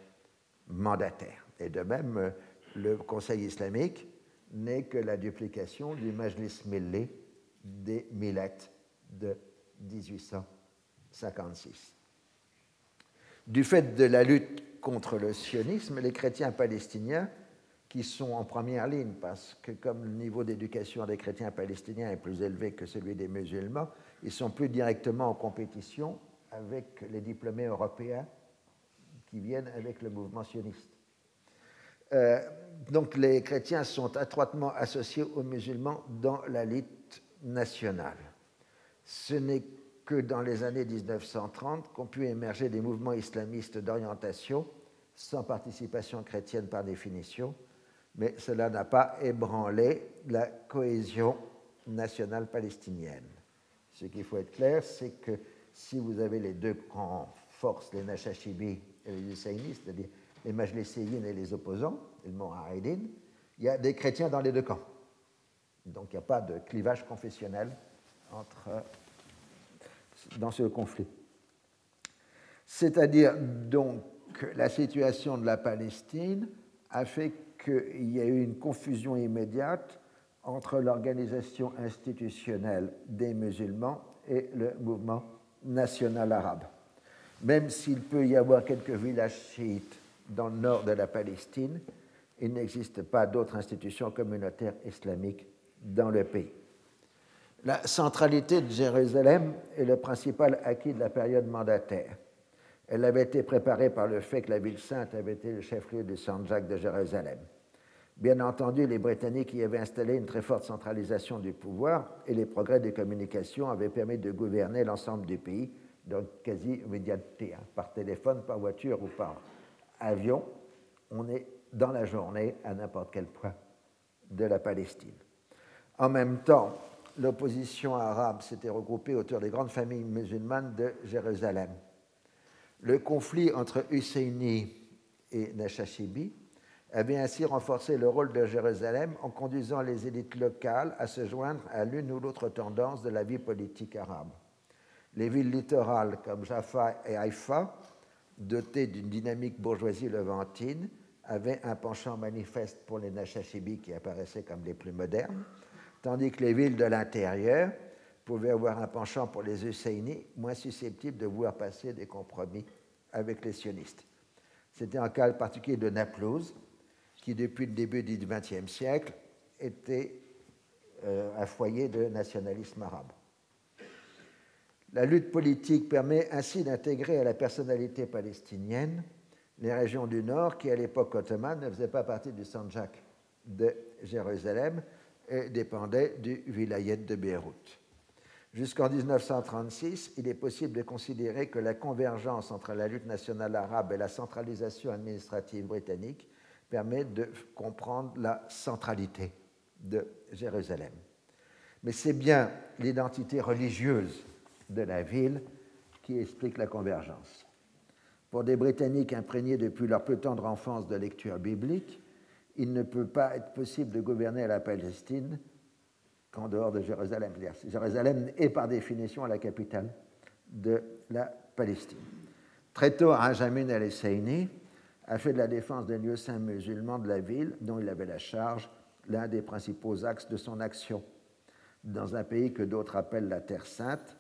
mandataire. Et de même, le Conseil islamique n'est que la duplication du Majlis Milli des Millettes de 1856. Du fait de la lutte contre le sionisme, les chrétiens palestiniens qui sont en première ligne, parce que comme le niveau d'éducation des chrétiens palestiniens est plus élevé que celui des musulmans, ils sont plus directement en compétition avec les diplômés européens qui viennent avec le mouvement sioniste. Euh, donc les chrétiens sont étroitement associés aux musulmans dans la lutte nationale. Ce n'est que dans les années 1930 qu'ont pu émerger des mouvements islamistes d'orientation sans participation chrétienne par définition, mais cela n'a pas ébranlé la cohésion nationale palestinienne. Ce qu'il faut être clair, c'est que si vous avez les deux grandes forces, les Nashashibi et les Husseinites, c'est-à-dire les Majliséines et les opposants, le Mohaïdin, il y a des chrétiens dans les deux camps. Donc il n'y a pas de clivage confessionnel entre, dans ce conflit. C'est-à-dire donc que la situation de la Palestine a fait qu'il y a eu une confusion immédiate entre l'organisation institutionnelle des musulmans et le mouvement national arabe. Même s'il peut y avoir quelques villages chiites dans le nord de la Palestine, il n'existe pas d'autres institutions communautaires islamiques dans le pays. La centralité de Jérusalem est le principal acquis de la période mandataire. Elle avait été préparée par le fait que la ville sainte avait été le chef-lieu du Sanjak de Jérusalem. Bien entendu, les Britanniques y avaient installé une très forte centralisation du pouvoir et les progrès des communications avaient permis de gouverner l'ensemble du pays dans quasi-immédiateté, hein, par téléphone, par voiture ou par avion. On est dans la journée à n'importe quel point de la Palestine. En même temps, l'opposition arabe s'était regroupée autour des grandes familles musulmanes de Jérusalem. Le conflit entre Husseini et Nashashibi avait ainsi renforcé le rôle de Jérusalem en conduisant les élites locales à se joindre à l'une ou l'autre tendance de la vie politique arabe. Les villes littorales comme Jaffa et Haïfa, dotées d'une dynamique bourgeoisie levantine, avaient un penchant manifeste pour les Nashashibis qui apparaissaient comme les plus modernes, tandis que les villes de l'intérieur pouvaient avoir un penchant pour les Husseini, moins susceptibles de voir passer des compromis avec les sionistes. C'était un cas particulier de Naplouse, qui depuis le début du XXe siècle était euh, un foyer de nationalisme arabe. La lutte politique permet ainsi d'intégrer à la personnalité palestinienne les régions du Nord qui, à l'époque ottomane, ne faisaient pas partie du Sanjak de Jérusalem et dépendaient du vilayet de Beyrouth. Jusqu'en 1936, il est possible de considérer que la convergence entre la lutte nationale arabe et la centralisation administrative britannique permet de comprendre la centralité de Jérusalem. Mais c'est bien l'identité religieuse de la ville qui explique la convergence. Pour des Britanniques imprégnés depuis leur plus tendre enfance de lecture biblique, il ne peut pas être possible de gouverner la Palestine qu'en dehors de Jérusalem. Jérusalem est par définition la capitale de la Palestine. Très tôt, Rajamin el-Husseini a fait de la défense des lieux saints musulmans de la ville, dont il avait la charge, l'un des principaux axes de son action. Dans un pays que d'autres appellent la Terre sainte,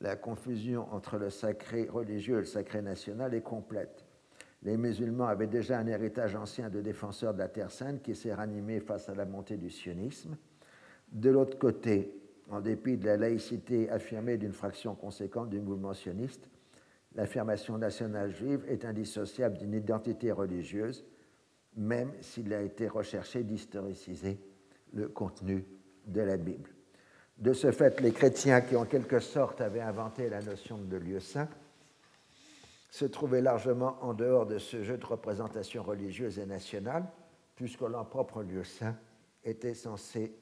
la confusion entre le sacré religieux et le sacré national est complète. Les musulmans avaient déjà un héritage ancien de défenseurs de la Terre sainte qui s'est ranimé face à la montée du sionisme. De l'autre côté, en dépit de la laïcité affirmée d'une fraction conséquente du mouvement sioniste, l'affirmation nationale juive est indissociable d'une identité religieuse, même s'il a été recherché d'historiciser le contenu de la Bible. De ce fait, les chrétiens qui en quelque sorte avaient inventé la notion de lieu saint se trouvaient largement en dehors de ce jeu de représentation religieuse et nationale, puisque leur propre lieu saint était censé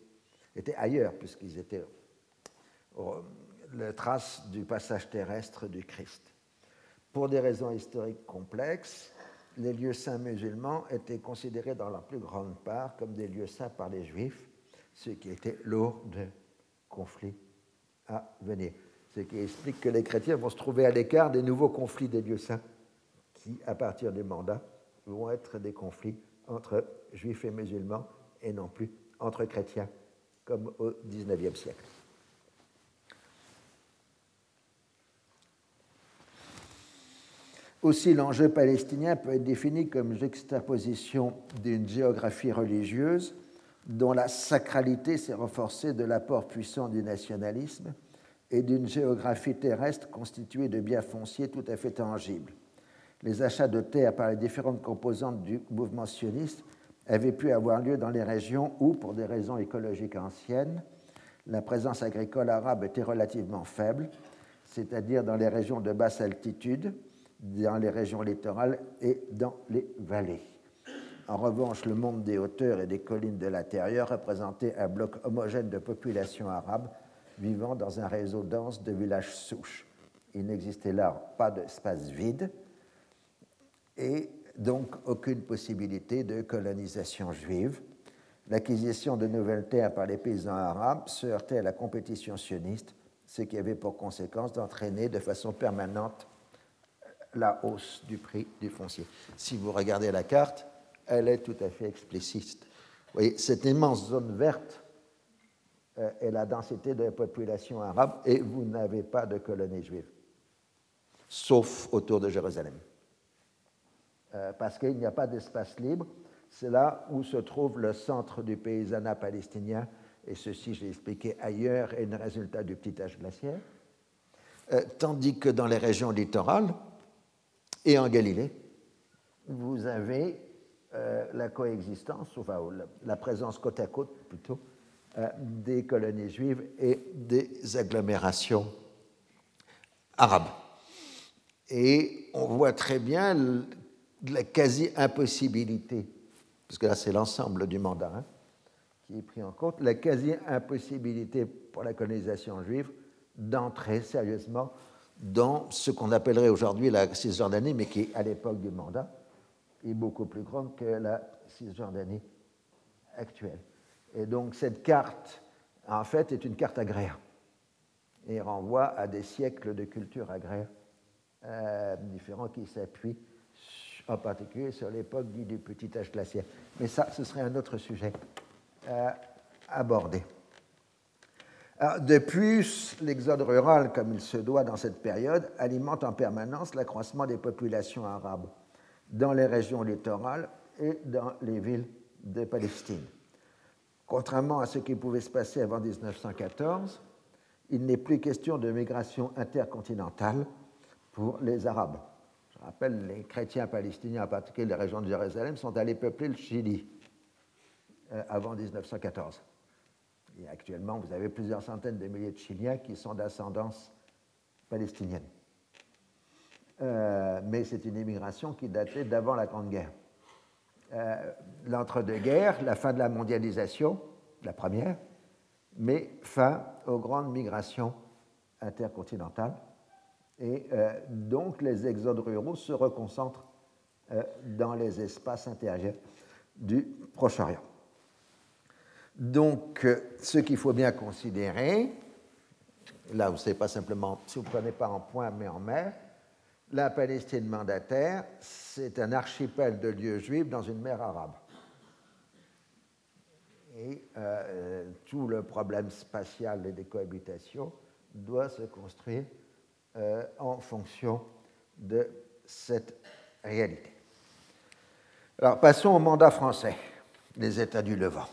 était ailleurs, puisqu'ils étaient la trace du passage terrestre du Christ. Pour des raisons historiques complexes, les lieux saints musulmans étaient considérés dans la plus grande part comme des lieux saints par les juifs, ce qui était lourd de conflits à venir. Ce qui explique que les chrétiens vont se trouver à l'écart des nouveaux conflits des lieux saints, qui, à partir du mandat, vont être des conflits entre juifs et musulmans et non plus entre chrétiens, comme au XIXe siècle. Aussi, l'enjeu palestinien peut être défini comme juxtaposition d'une géographie religieuse dont la sacralité s'est renforcée de l'apport puissant du nationalisme et d'une géographie terrestre constituée de biens fonciers tout à fait tangibles. Les achats de terres par les différentes composantes du mouvement sioniste avaient pu avoir lieu dans les régions où, pour des raisons écologiques anciennes, la présence agricole arabe était relativement faible, c'est-à-dire dans les régions de basse altitude, dans les régions littorales et dans les vallées. En revanche, le monde des hauteurs et des collines de l'intérieur représentait un bloc homogène de populations arabes vivant dans un réseau dense de villages souches. Il n'existait là pas d'espace vide et donc aucune possibilité de colonisation juive. l'acquisition de nouvelles terres par les paysans arabes se heurtait à la compétition sioniste, ce qui avait pour conséquence d'entraîner de façon permanente la hausse du prix du foncier. Si vous regardez la carte, elle est tout à fait explicite. Vous voyez, cette immense zone verte euh, est la densité de la population arabe et vous n'avez pas de colonies juives, sauf autour de Jérusalem. Euh, parce qu'il n'y a pas d'espace libre. C'est là où se trouve le centre du paysanat palestinien, et ceci, j'ai expliqué ailleurs, est le résultat du petit âge glaciaire. Euh, tandis que dans les régions littorales et en Galilée, vous avez euh, la coexistence, enfin la présence côte à côte plutôt, des colonies juives et des agglomérations arabes. Et on voit très bien la quasi-impossibilité, parce que là c'est l'ensemble du mandat hein, qui est pris en compte, la quasi-impossibilité pour la colonisation juive d'entrer sérieusement dans ce qu'on appellerait aujourd'hui la Cisjordanie, mais qui à l'époque du mandat est beaucoup plus grande que la Cisjordanie actuelle. Et donc cette carte, en fait, est une carte agraire et renvoie à des siècles de culture agraire euh, différents qui s'appuient en particulier sur l'époque du petit âge glaciaire. Mais ça, ce serait un autre sujet à aborder. De plus, l'exode rural, comme il se doit dans cette période, alimente en permanence l'accroissement des populations arabes dans les régions littorales et dans les villes de Palestine. Contrairement à ce qui pouvait se passer avant 1914, il n'est plus question de migration intercontinentale pour les Arabes rappelle, les chrétiens palestiniens, en particulier les régions de Jérusalem, sont allés peupler le Chili euh, avant 1914. Actuellement, vous avez plusieurs centaines de milliers de Chiliens qui sont d'ascendance palestinienne. Euh, mais c'est une immigration qui datait d'avant la Grande Guerre. Euh, l'entre-deux-guerres, la fin de la mondialisation, la première, mais fin aux grandes migrations intercontinentales et euh, donc, les exodes ruraux se reconcentrent dans les espaces intérieurs du Proche-Orient. Donc, euh, ce qu'il faut bien considérer, là, vous ne pas simplement, si vous ne prenez pas en point, mais en mer, la Palestine mandataire, c'est un archipel de lieux juifs dans une mer arabe. Et tout le problème spatial des cohabitations doit se construire euh, en fonction de cette réalité. Alors passons au mandat français, les États du Levant.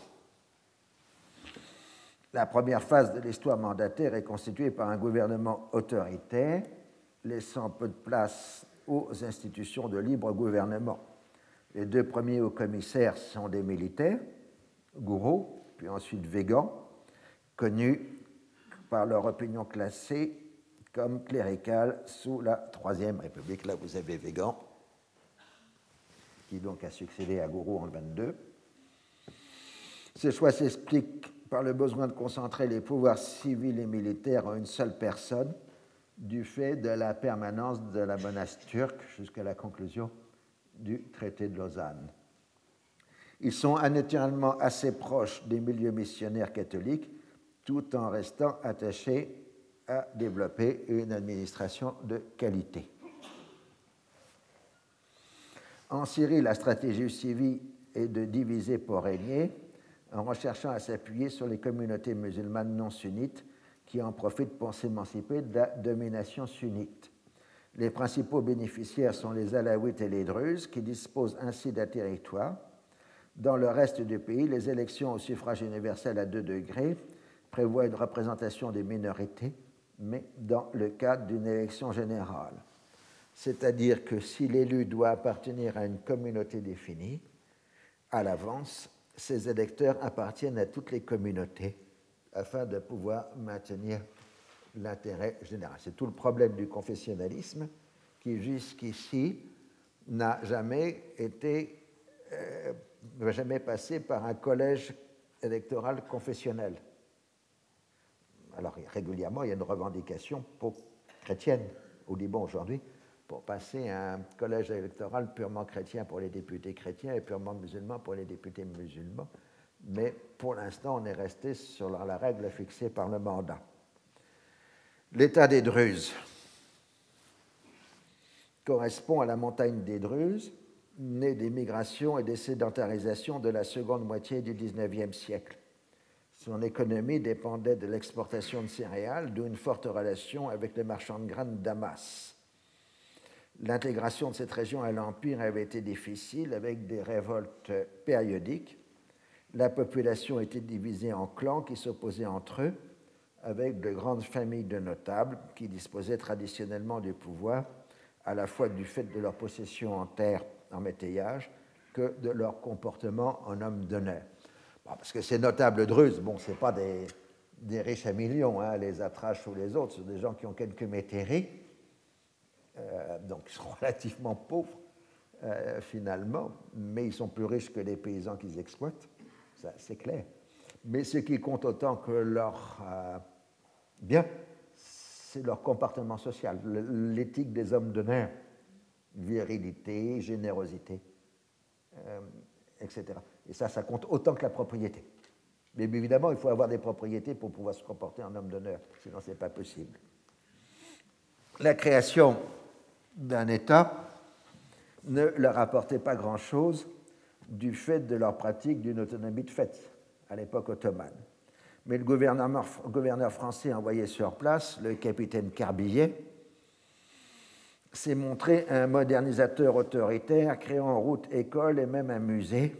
La première phase de l'histoire mandataire est constituée par un gouvernement autoritaire, laissant peu de place aux institutions de libre gouvernement. Les deux premiers hauts commissaires sont des militaires, Gouraud, puis ensuite Végan, connus par leur opinion classée comme clérical sous la Troisième République. Là, vous avez Végan, qui donc a succédé à Gourou en 22. Ce choix s'explique par le besoin de concentrer les pouvoirs civils et militaires en une seule personne, du fait de la permanence de la menace turque jusqu'à la conclusion du traité de Lausanne. Ils sont naturellement assez proches des milieux missionnaires catholiques, tout en restant attachés à développer une administration de qualité. En Syrie, la stratégie civile est de diviser pour régner en recherchant à s'appuyer sur les communautés musulmanes non sunnites qui en profitent pour s'émanciper de la domination sunnite. Les principaux bénéficiaires sont les Alaouites et les Druzes qui disposent ainsi d'un territoire. Dans le reste du pays, les élections au suffrage universel à deux degrés prévoient une représentation des minorités mais dans le cadre d'une élection générale. C'est-à-dire que si l'élu doit appartenir à une communauté définie, à l'avance, ses électeurs appartiennent à toutes les communautés afin de pouvoir maintenir l'intérêt général. C'est tout le problème du confessionnalisme qui jusqu'ici n'a jamais été, euh, jamais passé par un collège électoral confessionnel alors régulièrement, il y a une revendication pour, chrétienne au Liban aujourd'hui pour passer à un collège électoral purement chrétien pour les députés chrétiens et purement musulman pour les députés musulmans. mais pour l'instant, on est resté sur la règle fixée par le mandat. L'état des Druzes correspond à la montagne des Druzes, née des migrations et des sédentarisations de la seconde moitié du XIXe siècle. Son économie dépendait de l'exportation de céréales, d'où une forte relation avec les marchands de grains Damas. L'intégration de cette région à l'Empire avait été difficile avec des révoltes périodiques. La population était divisée en clans qui s'opposaient entre eux, avec de grandes familles de notables qui disposaient traditionnellement du pouvoir, à la fois du fait de leur possession en terre en métayage que de leur comportement en hommes d'honneur parce que ces notables druzes, bon, ce pas des, des, riches à millions, hein, les atraches ou les autres, ce sont des gens qui ont quelques métairies, euh, donc ils sont relativement pauvres euh, finalement, mais ils sont plus riches que les paysans qu'ils exploitent, ça c'est clair. Mais ce qui compte autant que leur euh, bien, c'est leur comportement social, l'éthique des hommes d'honneur, virilité, générosité, etc. Et ça, ça compte autant que la propriété. Mais évidemment, il faut avoir des propriétés pour pouvoir se comporter en homme d'honneur, sinon ce n'est pas possible. La création d'un État ne leur apportait pas grand-chose du fait de leur pratique d'une autonomie de fait à l'époque ottomane. Mais le gouverneur français envoyé sur place, le capitaine Carbillet, s'est montré un modernisateur autoritaire, créant route école et même un musée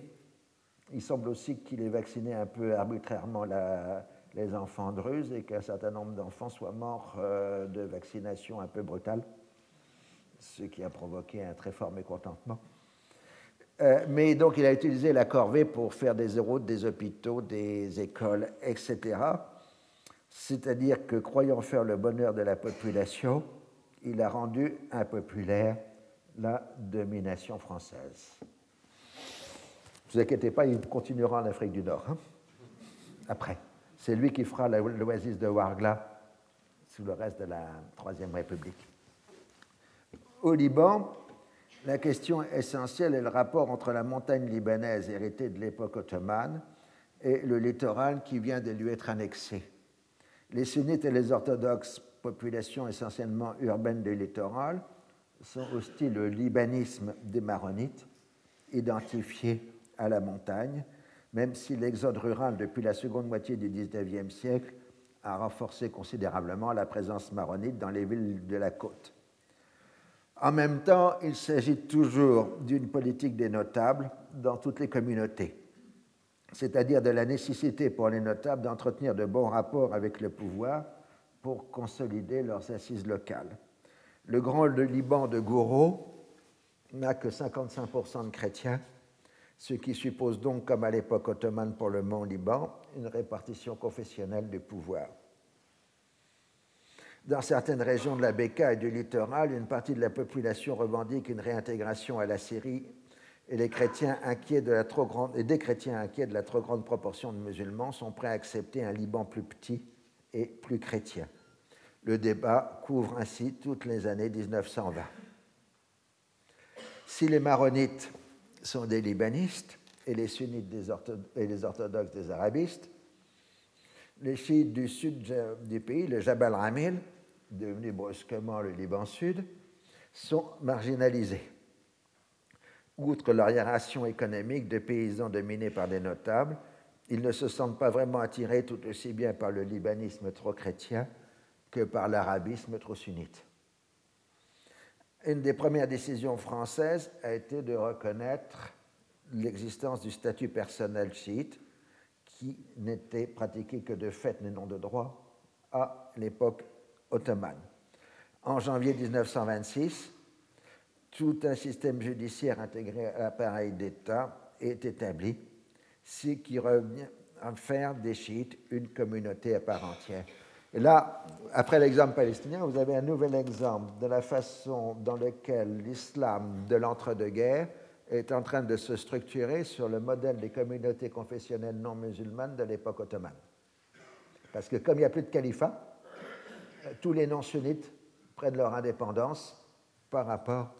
il semble aussi qu'il ait vacciné un peu arbitrairement les enfants druzes et qu'un certain nombre d'enfants soient morts euh, de vaccination un peu brutale, ce qui a provoqué un très fort mécontentement. Euh, mais donc il a utilisé la corvée pour faire des routes, des hôpitaux, des écoles, etc. C'est-à-dire que croyant faire le bonheur de la population, il a rendu impopulaire la domination française. Ne vous inquiétez pas, il continuera en Afrique du Nord. Hein. Après. C'est lui qui fera l'oasis de Wargla sous le reste de la Troisième République. Au Liban, la question essentielle est le rapport entre la montagne libanaise héritée de l'époque ottomane et le littoral qui vient de lui être annexé. Les sunnites et les orthodoxes, population essentiellement urbaine du littoral, sont hostiles au libanisme des maronites, identifiés à la montagne, même si l'exode rural depuis la seconde moitié du XIXe siècle a renforcé considérablement la présence maronite dans les villes de la côte. En même temps, il s'agit toujours d'une politique des notables dans toutes les communautés, c'est-à-dire de la nécessité pour les notables d'entretenir de bons rapports avec le pouvoir pour consolider leurs assises locales. Le grand Liban de Gouraud n'a que 55% de chrétiens ce qui suppose donc, comme à l'époque ottomane pour le Mont-Liban, une répartition confessionnelle du pouvoir. Dans certaines régions de la Beka et du littoral, une partie de la population revendique une réintégration à la Syrie et, les chrétiens inquiets de la trop grande, des chrétiens inquiets de la trop grande proportion de musulmans sont prêts à accepter un Liban plus petit et plus chrétien. Le débat couvre ainsi toutes les années 1920. Si les maronites sont des libanistes et les sunnites et les orthodoxes des arabistes. Les chiites du sud du pays, le Jabal Ramil, devenu brusquement le Liban Sud, sont marginalisés. Outre leur économique de paysans dominés par des notables, ils ne se sentent pas vraiment attirés tout aussi bien par le libanisme trop chrétien que par l'arabisme trop sunnite. Une des premières décisions françaises a été de reconnaître l'existence du statut personnel chiite, qui n'était pratiqué que de fait mais non de droit à l'époque ottomane. En janvier 1926, tout un système judiciaire intégré à l'appareil d'État est établi, ce qui revient à faire des chiites une communauté à part entière. Et là, après l'exemple palestinien, vous avez un nouvel exemple de la façon dans laquelle l'islam de l'entre-deux-guerres est en train de se structurer sur le modèle des communautés confessionnelles non musulmanes de l'époque ottomane. Parce que comme il n'y a plus de califat, tous les non-sunnites prennent leur indépendance par rapport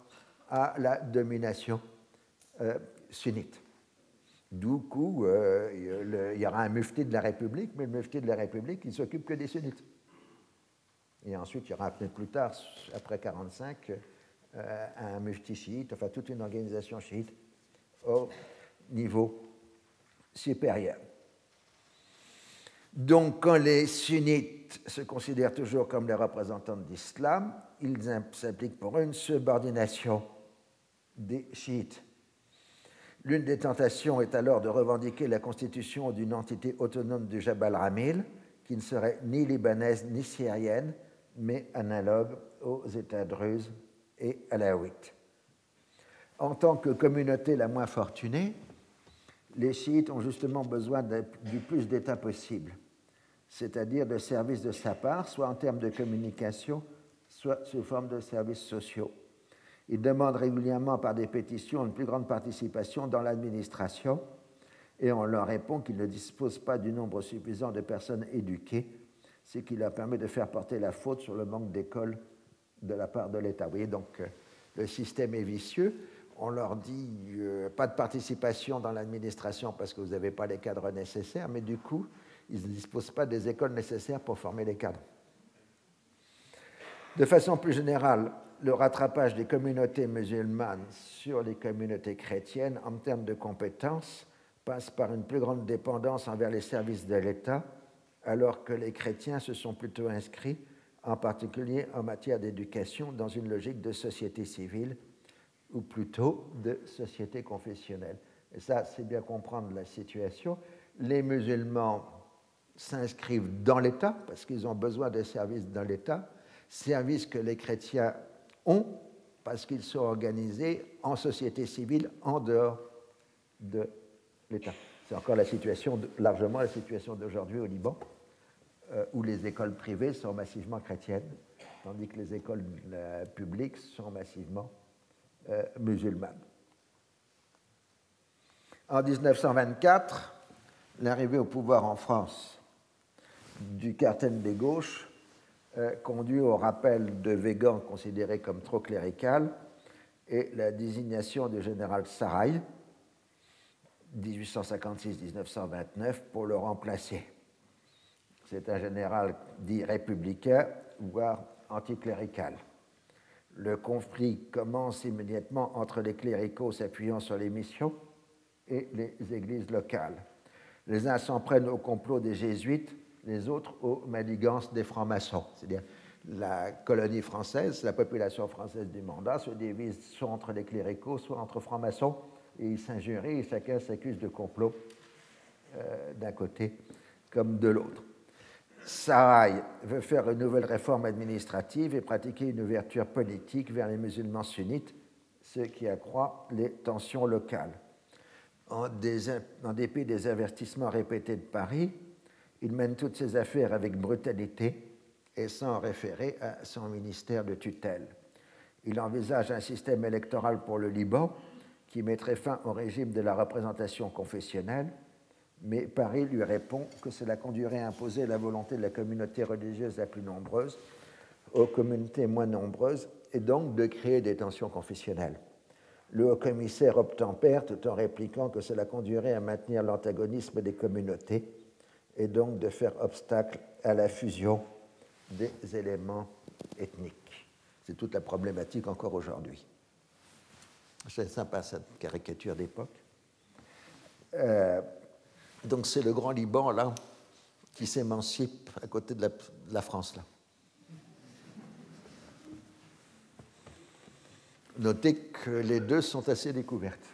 à la domination euh, sunnite. Du coup, il y aura un mufti de la République, mais le mufti de la République, il s'occupe que des sunnites. Et ensuite, il y aura plus tard, après 1945, un mufti chiite, enfin toute une organisation chiite au niveau supérieur. Donc, quand les sunnites se considèrent toujours comme les représentants de l'islam, ils s'impliquent pour une subordination des chiites. L'une des tentations est alors de revendiquer la constitution d'une entité autonome du Jabal Ramil, qui ne serait ni libanaise ni syrienne, mais analogue aux États druzes et alaouites. En tant que communauté la moins fortunée, les chiites ont justement besoin du plus d'États possible, c'est-à-dire de services de sa part, soit en termes de communication, soit sous forme de services sociaux. Ils demandent régulièrement par des pétitions une plus grande participation dans l'administration et on leur répond qu'ils ne disposent pas du nombre suffisant de personnes éduquées, ce qui leur permet de faire porter la faute sur le manque d'écoles de la part de l'État. Vous voyez, donc euh, le système est vicieux on leur dit euh, pas de participation dans l'administration parce que vous n'avez pas les cadres nécessaires, mais du coup, ils ne disposent pas des écoles nécessaires pour former les cadres. De façon plus générale, le rattrapage des communautés musulmanes sur les communautés chrétiennes en termes de compétences passe par une plus grande dépendance envers les services de l'État, alors que les chrétiens se sont plutôt inscrits, en particulier en matière d'éducation, dans une logique de société civile ou plutôt de société confessionnelle. Et ça, c'est bien comprendre la situation. Les musulmans s'inscrivent dans l'État parce qu'ils ont besoin de services dans l'État, services que les chrétiens ont parce qu'ils sont organisés en société civile en dehors de l'État. C'est encore la situation, largement la situation d'aujourd'hui au Liban, euh, où les écoles privées sont massivement chrétiennes, tandis que les écoles euh, publiques sont massivement euh, musulmane. En 1924, l'arrivée au pouvoir en France du cartel des gauches conduit au rappel de Végan considéré comme trop clérical et la désignation du général Saraï, 1856-1929, pour le remplacer. C'est un général dit républicain, voire anticlérical. Le conflit commence immédiatement entre les cléricaux s'appuyant sur les missions et les églises locales. Les uns s'en prennent au complot des jésuites, les autres aux manigances des francs-maçons. C'est-à-dire la colonie française, la population française du mandat se divise soit entre les cléricaux, soit entre francs-maçons, et ils s'injurient chacun s'accuse de complot euh, d'un côté comme de l'autre. Sarai veut faire une nouvelle réforme administrative et pratiquer une ouverture politique vers les musulmans sunnites, ce qui accroît les tensions locales. En, dépit des avertissements répétés de Paris, il mène toutes ses affaires avec brutalité et sans référer à son ministère de tutelle. Il envisage un système électoral pour le Liban qui mettrait fin au régime de la représentation confessionnelle mais Paris lui répond que cela conduirait à imposer la volonté de la communauté religieuse la plus nombreuse aux communautés moins nombreuses et donc de créer des tensions confessionnelles. Le haut-commissaire obtempère tout en répliquant que cela conduirait à maintenir l'antagonisme des communautés et donc de faire obstacle à la fusion des éléments ethniques. C'est toute la problématique encore aujourd'hui. C'est sympa cette caricature d'époque. Euh, donc c'est le Grand Liban, là, qui s'émancipe à côté de la, France, là. Notez que les deux sont assez découvertes.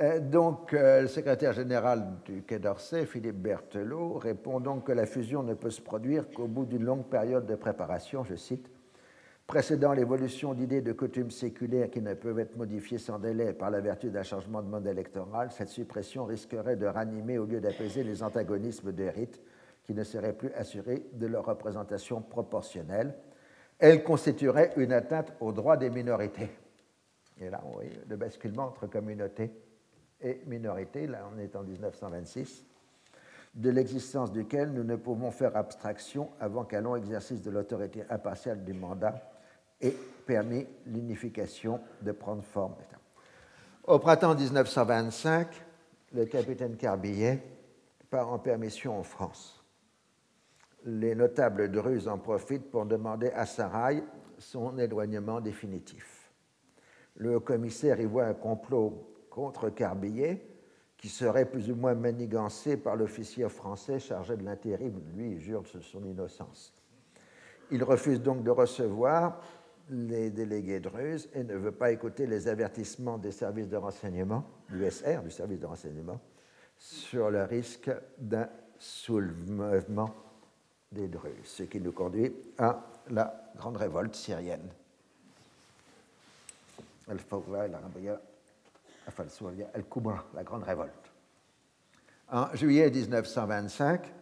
Euh, donc, euh, le secrétaire général du Quai d'Orsay, Philippe Berthelot, répond donc que la fusion ne peut se produire qu'au bout d'une longue période de préparation, je cite, précédant l'évolution d'idées de coutumes séculaires qui ne peuvent être modifiées sans délai par la vertu d'un changement de mode électoral, cette suppression risquerait de ranimer au lieu d'apaiser les antagonismes des rites qui ne seraient plus assurés de leur représentation proportionnelle. Elle constituerait une atteinte aux droits des minorités. Et là, voit le basculement entre communauté et minorité, là on est en 1926, de l'existence duquel nous ne pouvons faire abstraction avant qu'un long exercice de l'autorité impartiale du mandat et permis l'unification de prendre forme. Au printemps 1925, le capitaine Carbillet part en permission en France. Les notables de Ruse en profitent pour demander à Sarail son éloignement définitif. Le commissaire y voit un complot contre Carbillet qui serait plus ou moins manigancé par l'officier français chargé de l'intérim. Lui, il jure de son innocence. Il refuse donc de recevoir les délégués de Ruse et ne veut pas écouter les avertissements des services de renseignement, du SR, du service de renseignement, sur le risque d'un soulèvement des Druzes, ce qui nous conduit à la grande révolte syrienne. la grande révolte. En juillet 1925,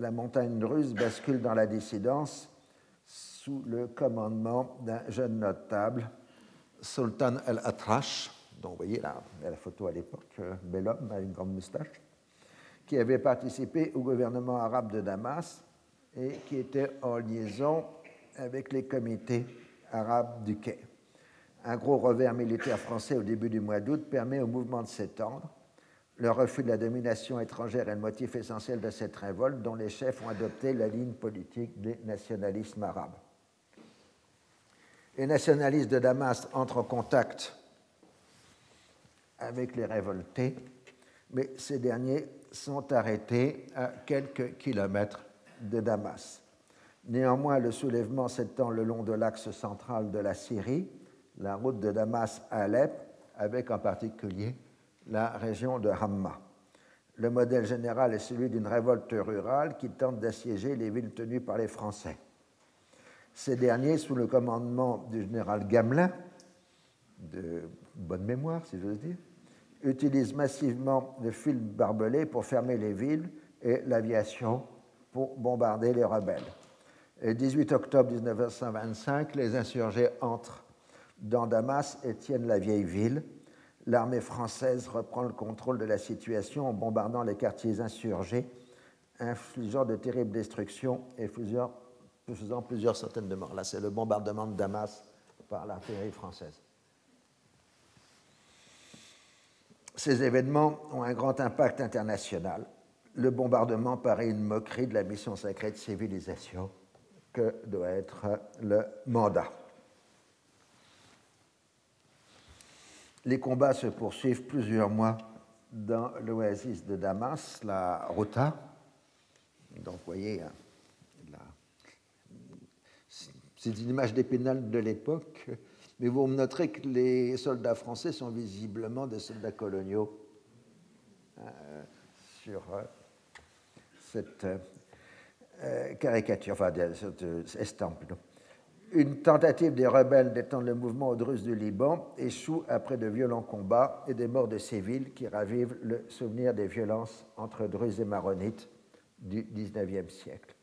la montagne russe bascule dans la dissidence sous le commandement d'un jeune notable, Sultan el-Atrash, dont vous voyez la, la photo à l'époque, euh, bel homme avec une grande moustache, qui avait participé au gouvernement arabe de Damas et qui était en liaison avec les comités arabes du quai. Un gros revers militaire français au début du mois d'août permet au mouvement de s'étendre. Le refus de la domination étrangère est le motif essentiel de cette révolte dont les chefs ont adopté la ligne politique des nationalismes arabes. Les nationalistes de Damas entrent en contact avec les révoltés, mais ces derniers sont arrêtés à quelques kilomètres de Damas. Néanmoins, le soulèvement s'étend le long de l'axe central de la Syrie, la route de Damas à Alep, avec en particulier la région de Hamma. Le modèle général est celui d'une révolte rurale qui tente d'assiéger les villes tenues par les Français. Ces derniers, sous le commandement du général Gamelin, de bonne mémoire si j'ose dire, utilisent massivement le fil barbelé pour fermer les villes et l'aviation pour bombarder les rebelles. Le 18 octobre 1925, les insurgés entrent dans Damas et tiennent la vieille ville. L'armée française reprend le contrôle de la situation en bombardant les quartiers insurgés, infligeant de terribles destructions et faisant plusieurs centaines de morts. Là, c'est le bombardement de Damas par l'artillerie française. Ces événements ont un grand impact international. Le bombardement paraît une moquerie de la mission sacrée de civilisation que doit être le mandat. Les combats se poursuivent plusieurs mois dans l'oasis de Damas, la Rota. Donc, vous voyez, hein, c'est une image d'épinal de l'époque, mais vous noterez que les soldats français sont visiblement des soldats coloniaux euh, sur euh, cette euh, caricature, enfin cette estampe. Une tentative des rebelles d'étendre le mouvement aux Druzes du Liban échoue après de violents combats et des morts de civils qui ravivent le souvenir des violences entre Druzes et Maronites du XIXe siècle.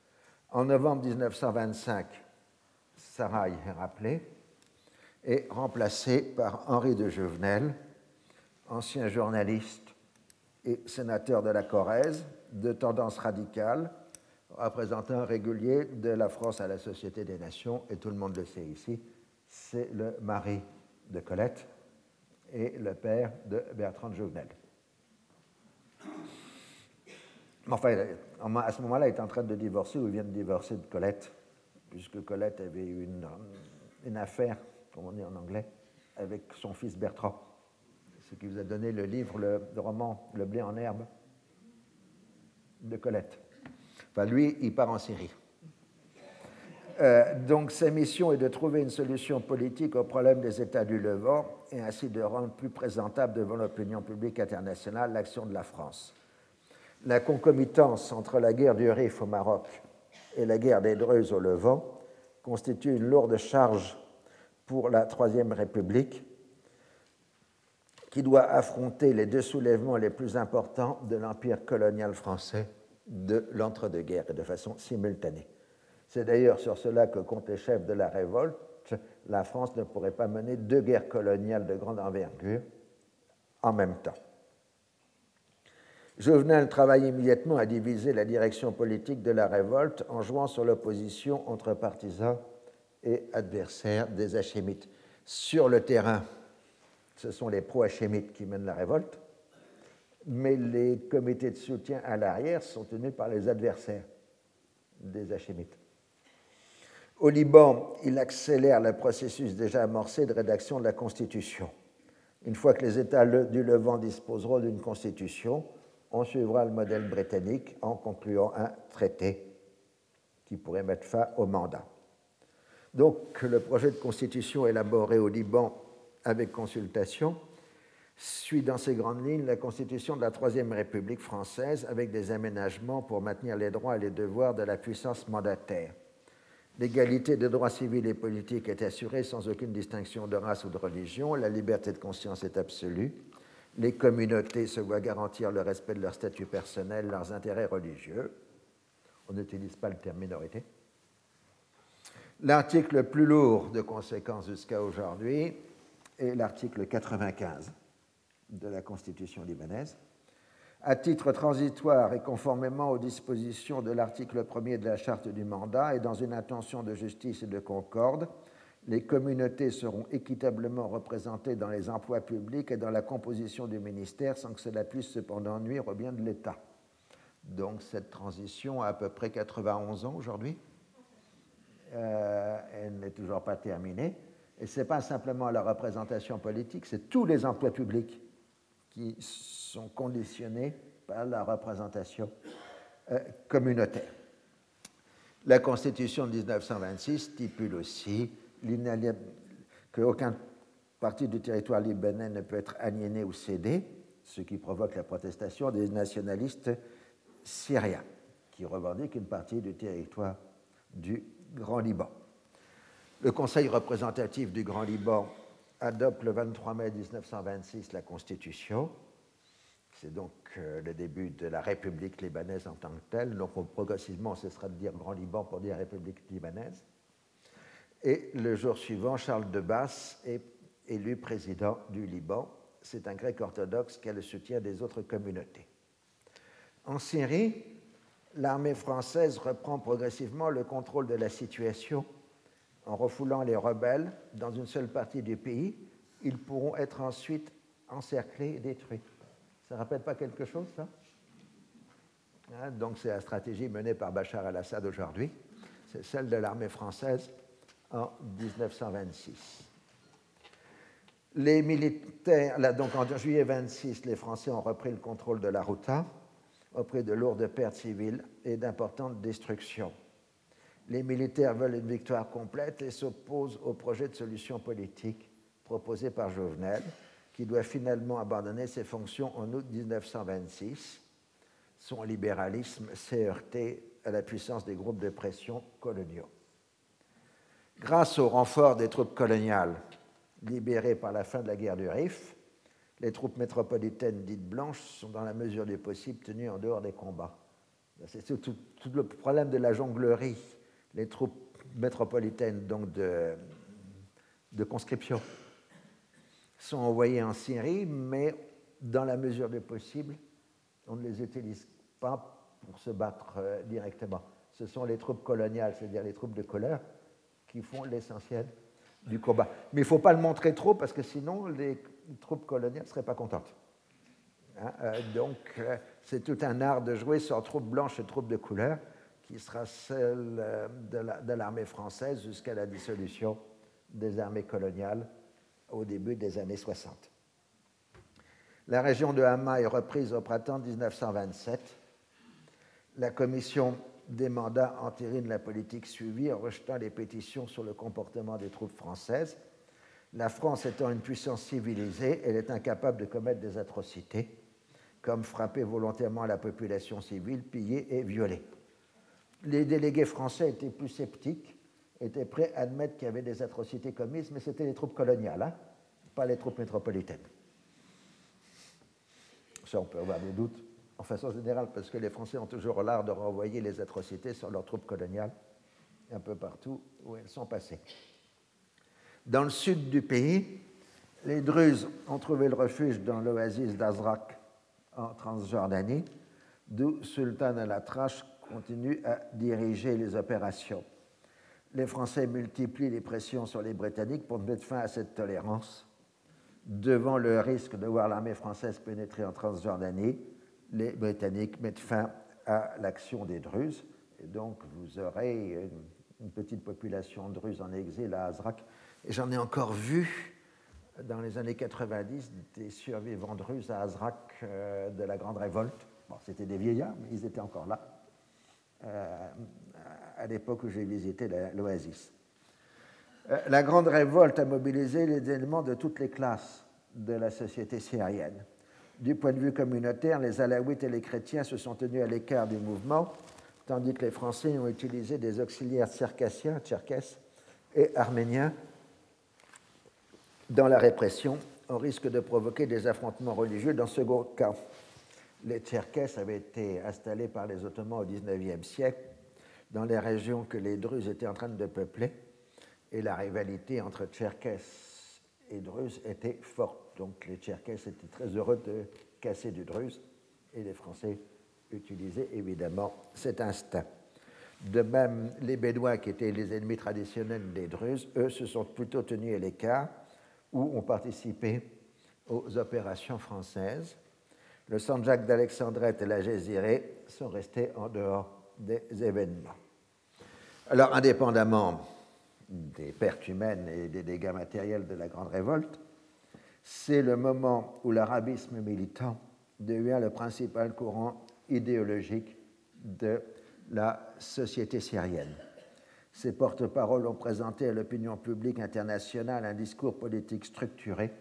En novembre 1925, Sarai est rappelé, est remplacé par Henri de Juvenel, ancien journaliste et sénateur de la Corrèze, de tendance radicale, représentant régulier de la France à la Société des Nations, et tout le monde le sait ici, c'est le mari de Colette et le père de Bertrand de Jouvenel. Enfin, à ce moment-là, il est en train de divorcer ou il vient de divorcer de Colette, puisque Colette avait eu une, une affaire, comme on dit en anglais, avec son fils Bertrand, ce qui vous a donné le livre, le, le roman Le blé en herbe de Colette. Enfin, lui, il part en Syrie. Euh, donc, sa mission est de trouver une solution politique au problème des États du Levant et ainsi de rendre plus présentable devant l'opinion publique internationale l'action de la France. La concomitance entre la guerre du Rif au Maroc et la guerre des Druzes au Levant constitue une lourde charge pour la Troisième République qui doit affronter les deux soulèvements les plus importants de l'empire colonial français de l'entre-deux-guerres et de façon simultanée. C'est d'ailleurs sur cela que comptent les chefs de la révolte. La France ne pourrait pas mener deux guerres coloniales de grande envergure en même temps. Jovenel travaille immédiatement à diviser la direction politique de la révolte en jouant sur l'opposition entre partisans et adversaires des Hachémites. Sur le terrain, ce sont les pro-Hachémites qui mènent la révolte, mais les comités de soutien à l'arrière sont tenus par les adversaires des Hachémites. Au Liban, il accélère le processus déjà amorcé de rédaction de la Constitution. Une fois que les États du Levant disposeront d'une Constitution, on suivra le modèle britannique en concluant un traité qui pourrait mettre fin au mandat. Donc, le projet de constitution élaboré au Liban avec consultation suit dans ses grandes lignes la constitution de la Troisième République française avec des aménagements pour maintenir les droits et les devoirs de la puissance mandataire. L'égalité des droits civils et politiques est assurée sans aucune distinction de race ou de religion. La liberté de conscience est absolue. Les communautés se voient garantir le respect de leur statut personnel, leurs intérêts religieux. On n'utilise pas le terme minorité. L'article le plus lourd de conséquences jusqu'à aujourd'hui est l'article 95 de la Constitution libanaise. À titre transitoire et conformément aux dispositions de l'article 1er de la Charte du mandat et dans une intention de justice et de concorde, les communautés seront équitablement représentées dans les emplois publics et dans la composition du ministère sans que cela puisse cependant nuire au bien de l'État. Donc cette transition a à peu près 91 ans aujourd'hui. Euh, elle n'est toujours pas terminée. Et ce n'est pas simplement la représentation politique, c'est tous les emplois publics qui sont conditionnés par la représentation euh, communautaire. La Constitution de 1926 stipule aussi qu'aucun parti du territoire libanais ne peut être aliéné ou cédé, ce qui provoque la protestation des nationalistes syriens, qui revendiquent une partie du territoire du Grand Liban. Le Conseil représentatif du Grand Liban adopte le 23 mai 1926 la Constitution. C'est donc euh, le début de la République libanaise en tant que telle. Donc progressivement, ce sera de dire Grand Liban pour dire République libanaise. Et le jour suivant, Charles de Basse est élu président du Liban. C'est un grec orthodoxe qui a le soutien des autres communautés. En Syrie, l'armée française reprend progressivement le contrôle de la situation en refoulant les rebelles dans une seule partie du pays. Ils pourront être ensuite encerclés et détruits. Ça ne rappelle pas quelque chose, ça? Hein, Donc c'est la stratégie menée par Bachar al-Assad aujourd'hui. C'est celle de l'armée française en 1926. Les militaires, là, donc en juillet 26, les Français ont repris le contrôle de la Routa auprès de lourdes pertes civiles et d'importantes destructions. Les militaires veulent une victoire complète et s'opposent au projet de solution politique proposé par Jovenel, qui doit finalement abandonner ses fonctions en août 1926. Son libéralisme s'est heurté à la puissance des groupes de pression coloniaux. Grâce au renfort des troupes coloniales libérées par la fin de la guerre du Rif, les troupes métropolitaines dites blanches sont dans la mesure du possible tenues en dehors des combats. C'est tout, le problème de la jonglerie. Les troupes métropolitaines, donc de, de conscription, sont envoyées en Syrie, mais dans la mesure du possible, on ne les utilise pas pour se battre euh, directement. Ce sont les troupes coloniales, c'est-à-dire les troupes de couleur, qui font l'essentiel du combat. Mais il ne faut pas le montrer trop parce que sinon les troupes coloniales ne seraient pas contentes. Hein, euh, donc euh, c'est tout un art de jouer sur troupes blanches et troupes de couleur qui sera celle euh, de l'armée française jusqu'à la dissolution des armées coloniales au début des années 60. La région de Hama est reprise au printemps 1927. La commission des mandats entérinent la politique suivie en rejetant les pétitions sur le comportement des troupes françaises. La France étant une puissance civilisée, elle est incapable de commettre des atrocités, comme frapper volontairement la population civile, piller et violer. Les délégués français étaient plus sceptiques, étaient prêts à admettre qu'il y avait des atrocités commises, mais c'était les troupes coloniales, hein, pas les troupes métropolitaines. Ça, on peut avoir des doutes en façon générale, parce que les Français ont toujours l'art de renvoyer les atrocités sur leurs troupes coloniales, un peu partout où elles sont passées. Dans le sud du pays, les Druzes ont trouvé le refuge dans l'oasis d'Azraq en Transjordanie, d'où Sultan al-Atrash continue à diriger les opérations. les Français multiplient les pressions sur les Britanniques pour mettre fin à cette tolérance. Devant le risque de voir l'armée française pénétrer en Transjordanie, les Britanniques mettent fin à l'action des Druzes. Et donc, vous aurez une, petite population de Druzes en exil à Azrak. Et j'en ai encore vu dans les années 90 des survivants druzes à Azrak euh, de la Grande Révolte. Bon, c'était des vieillards, mais ils étaient encore là. Euh, à l'époque où j'ai visité l'Oasis. Euh, la Grande Révolte a mobilisé les éléments de toutes les classes de la société syrienne. Du point de vue communautaire, les Alaouites et les chrétiens se sont tenus à l'écart du mouvement, tandis que les Français ont utilisé des auxiliaires circassiens, tcherkesses et arméniens dans la répression, au risque de provoquer des affrontements religieux. Dans ce cas, les Tcherkesses avaient été installés par les Ottomans au XIXe siècle dans les régions que les Druzes étaient en train de peupler, et la rivalité entre Tcherkesses et Druzes était forte. Donc les Tcherkesses étaient très heureux de casser du Druze, et les Français utilisaient évidemment cet instinct. De même, les Bédouins, qui étaient les ennemis traditionnels des Druzes, eux se sont plutôt tenus à l'écart ou ont participé aux opérations françaises. Le Saint-Jacques d'Alexandrette et la Gésirée sont restés en dehors des événements. Alors, indépendamment des pertes humaines et des dégâts matériels de la Grande Révolte, c'est le moment où l'arabisme militant devient le principal courant idéologique de la société syrienne. Ses porte-paroles ont présenté à l'opinion publique internationale un discours politique structuré,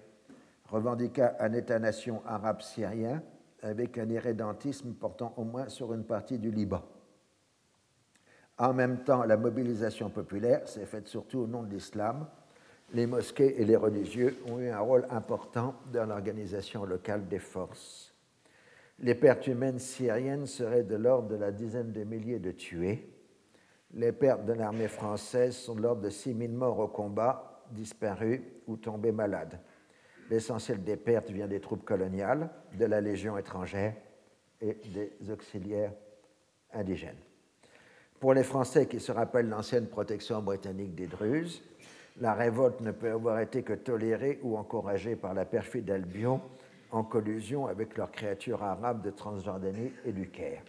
revendiquant un État-nation arabe syrien avec un irrédentisme portant au moins sur une partie du Liban. En même temps, la mobilisation populaire s'est faite surtout au nom de l'islam. Les mosquées et les religieux ont eu un rôle important dans l'organisation locale des forces. Les pertes humaines syriennes seraient de l'ordre de la dizaine de milliers de tués. Les pertes de l'armée française sont de l'ordre de 6 000 morts au combat, disparus ou tombés malades. L'essentiel des pertes vient des troupes coloniales, de la Légion étrangère et des auxiliaires indigènes. Pour les Français qui se rappellent l'ancienne protection britannique des Druzes, la révolte ne peut avoir été que tolérée ou encouragée par la perfide Albion en collusion avec leurs créatures arabes de Transjordanie et du Caire.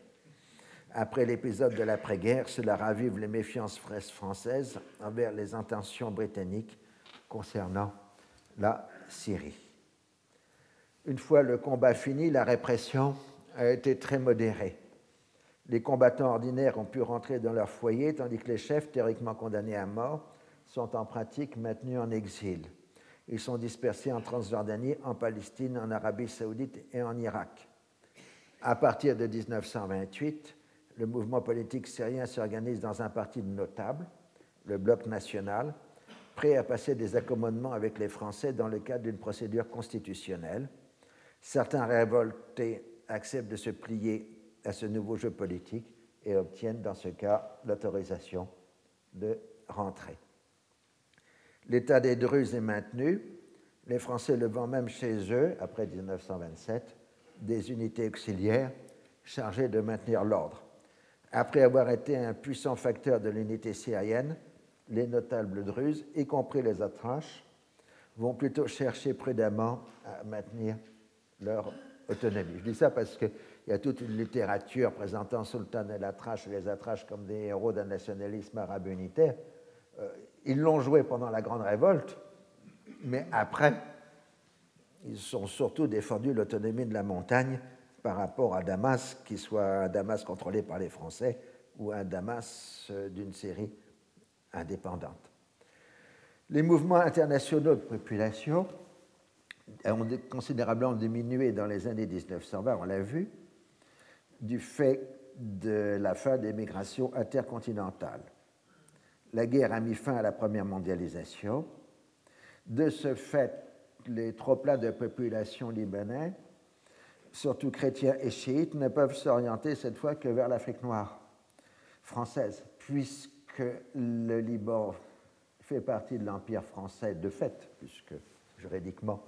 Après l'épisode de l'après-guerre, cela ravive les méfiances françaises envers les intentions britanniques concernant la Syrie. Une fois le combat fini, la répression a été très modérée les combattants ordinaires ont pu rentrer dans leur foyer, tandis que les chefs, théoriquement condamnés à mort, sont en pratique maintenus en exil. Ils sont dispersés en Transjordanie, en Palestine, en Arabie saoudite et en Irak. À partir de 1928, le mouvement politique syrien s'organise dans un parti de notables, le Bloc national, prêt à passer des accommodements avec les Français dans le cadre d'une procédure constitutionnelle. Certains révoltés acceptent de se plier à ce nouveau jeu politique et obtiennent dans ce cas l'autorisation de rentrer. L'état des Druzes est maintenu, les Français levant même chez eux, après 1927, des unités auxiliaires chargées de maintenir l'ordre. Après avoir été un puissant facteur de l'unité syrienne, les notables druzes, y compris les Atraches, vont plutôt chercher prudemment à maintenir leur autonomie. Je dis ça parce que il y a toute une littérature présentant Sultan el Atrache et les Atraches comme des héros d'un nationalisme arabe unitaire. Euh, ils l'ont joué pendant la Grande Révolte, mais après, ils ont surtout défendu l'autonomie de la montagne par rapport à Damas, qui soit un Damas contrôlé par les Français ou un Damas euh, d'une série indépendante. Les mouvements internationaux de population ont considérablement diminué dans les années 1920, on l'a vu, du fait de la fin des migrations intercontinentales. La guerre a mis fin à la première mondialisation. De ce fait, les trop-pleins de population libanais, surtout chrétiens et chiites, ne peuvent s'orienter cette fois que vers l'Afrique noire française, puisque le Liban fait partie de l'Empire français de fait, puisque juridiquement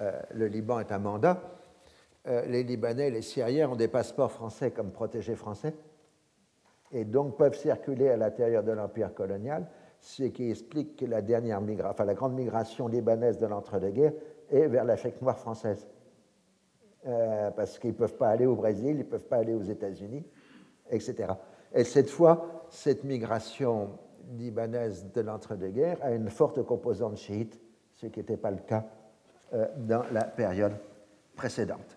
euh, le Liban est un mandat, euh, les Libanais et les Syriens ont des passeports français comme protégés français et donc peuvent circuler à l'intérieur de l'empire colonial ce qui explique que la, dernière enfin, la grande migration libanaise de l'entre-deux-guerres est vers l'Afrique noire française. Euh, parce qu'ils ne peuvent pas aller au Brésil, ils ne peuvent pas aller aux États-Unis, etc. Et cette fois, cette migration libanaise de l'entre-deux-guerres a une forte composante chiite, ce qui n'était pas le cas euh, dans la période précédente.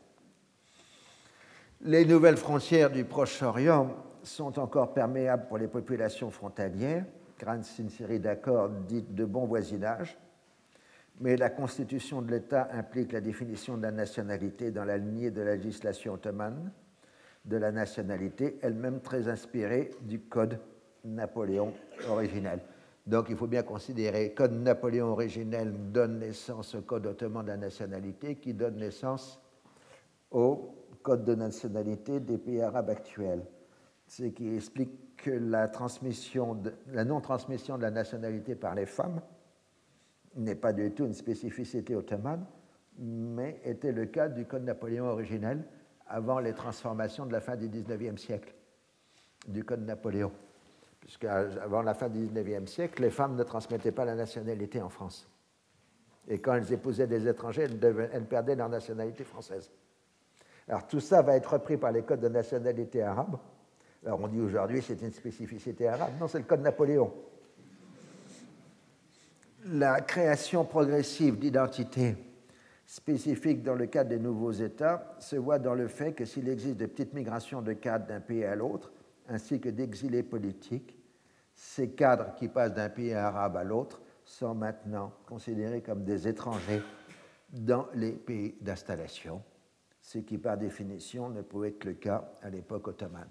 Les nouvelles frontières du Proche-Orient sont encore perméables pour les populations frontalières, grâce à une série d'accords dits de bon voisinage, mais la constitution de l'État implique la définition de la nationalité dans la lignée de la législation ottomane de la nationalité, elle-même très inspirée du Code Napoléon originel. Donc il faut bien considérer Code Napoléon originel donne naissance au Code ottoman de la nationalité qui donne naissance au Code de nationalité des pays arabes actuels, ce qui explique que la, transmission la non-transmission de la nationalité par les femmes n'est pas du tout une spécificité ottomane, mais était le cas du Code Napoléon originel avant les transformations de la fin du XIXe siècle, du Code Napoléon. Puisqu'avant la fin du XIXe siècle, les femmes ne transmettaient pas la nationalité en France. Et quand elles épousaient des étrangers, elles, perdaient leur nationalité française. Alors tout ça va être repris par les codes de nationalité arabe. Alors on dit aujourd'hui c'est une spécificité arabe. Non, c'est le code Napoléon la création progressive d'identités spécifiques dans le cadre des nouveaux États se voit dans le fait que s'il existe de petites migrations de cadres d'un pays à l'autre, ainsi que d'exilés politiques, ces cadres qui passent d'un pays arabe à l'autre sont maintenant considérés comme des étrangers dans les pays d'installation, ce qui par définition ne pouvait être le cas à l'époque ottomane.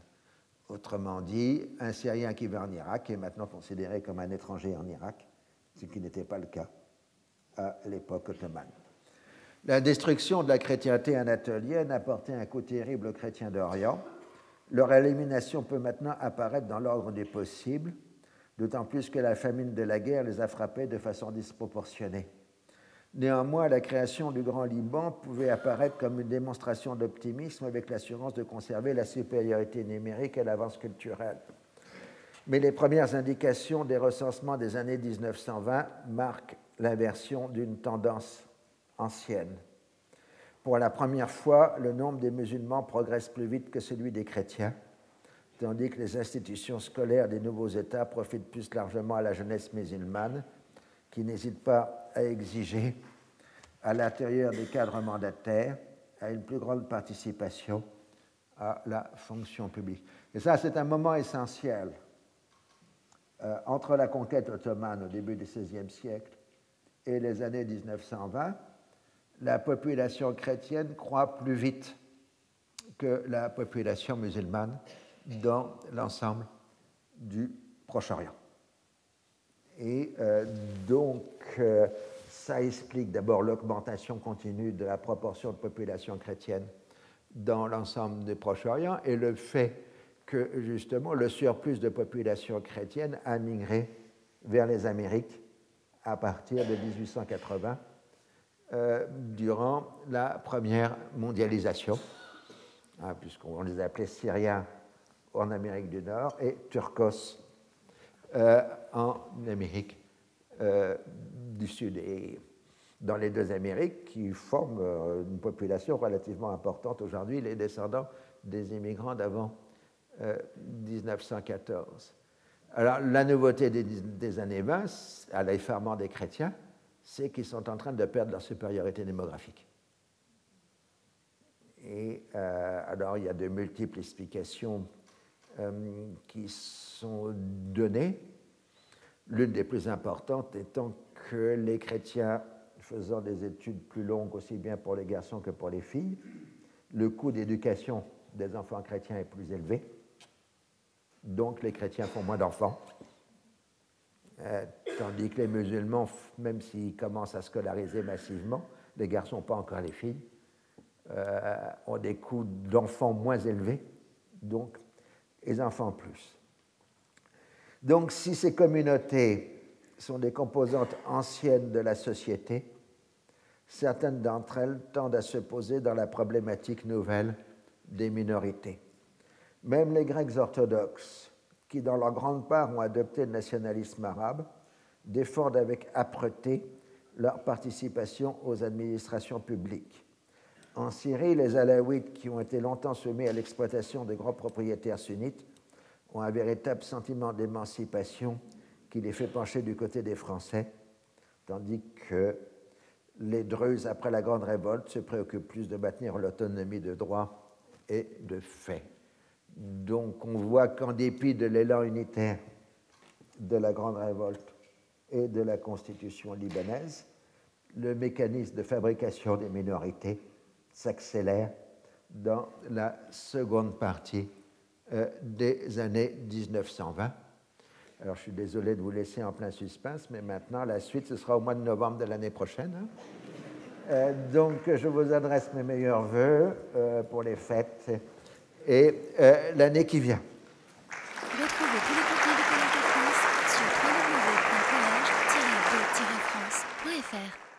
Autrement dit, un Syrien qui va en Irak est maintenant considéré comme un étranger en Irak, ce qui n'était pas le cas à l'époque ottomane. La destruction de la chrétienté anatolienne a porté un coup terrible aux chrétiens d'Orient. Leur élimination peut maintenant apparaître dans l'ordre des possibles, d'autant plus que la famine de la guerre les a frappés de façon disproportionnée. Néanmoins, la création du Grand Liban pouvait apparaître comme une démonstration d'optimisme avec l'assurance de conserver la supériorité numérique et l'avance culturelle mais les premières indications des recensements des années 1920 marquent l'inversion d'une tendance ancienne. Pour la première fois, le nombre des musulmans progresse plus vite que celui des chrétiens, tandis que les institutions scolaires des nouveaux États profitent plus largement à la jeunesse musulmane, qui n'hésite pas à exiger, à l'intérieur des cadres mandataires, une plus grande participation à la fonction publique. Et ça, c'est un moment essentiel euh, entre la conquête ottomane au début du XVIe siècle et les années 1920, la population chrétienne croît plus vite que la population musulmane dans l'ensemble du Proche-Orient. Et euh, donc, euh, ça explique d'abord l'augmentation continue de la proportion de population chrétienne dans l'ensemble du Proche-Orient et le fait que justement le surplus de population chrétienne a migré vers les Amériques à partir de 1880, euh, durant la première mondialisation, hein, puisqu'on les appelait Syriens en Amérique du Nord et Turcos en Amérique euh, du Sud. Et dans les deux Amériques, qui forment une population relativement importante aujourd'hui, les descendants des immigrants d'avant 1914. Alors, la nouveauté des, années 20, à l'effarement des chrétiens, c'est qu'ils sont en train de perdre leur supériorité démographique. Et euh, alors, il y a de multiples explications euh, qui sont données. L'une des plus importantes étant que les chrétiens faisant des études plus longues aussi bien pour les garçons que pour les filles, le coût d'éducation des enfants chrétiens est plus élevé donc les chrétiens font moins d'enfants. Euh, tandis que les musulmans, même s'ils commencent à scolariser massivement, les garçons, pas encore les filles, euh, ont des coûts d'enfants moins élevés, donc les enfants plus. Donc si ces communautés sont des composantes anciennes de la société, certaines d'entre elles tendent à se poser dans la problématique nouvelle des minorités. Même les Grecs orthodoxes, qui dans leur grande part ont adopté le nationalisme arabe, défendent avec âpreté leur participation aux administrations publiques. En Syrie, les Alaouites, qui ont été longtemps soumis à l'exploitation des grands propriétaires sunnites, ont un véritable sentiment d'émancipation qui les fait pencher du côté des Français, tandis que les Druzes, après la Grande Révolte, se préoccupent plus de maintenir l'autonomie de droit et de fait. Donc on voit qu'en dépit de l'élan unitaire de la Grande Révolte et de la Constitution libanaise, le mécanisme de fabrication des minorités s'accélère dans la seconde partie euh, des années 1920. Alors je suis désolé de vous laisser en plein suspense, mais maintenant la suite, ce sera au mois de novembre de l'année prochaine. Hein. Euh, donc je vous adresse mes meilleurs voeux euh, pour les fêtes et l'année qui vient. Retrouvez tous les contenus de sur www.colège-2-france.fr.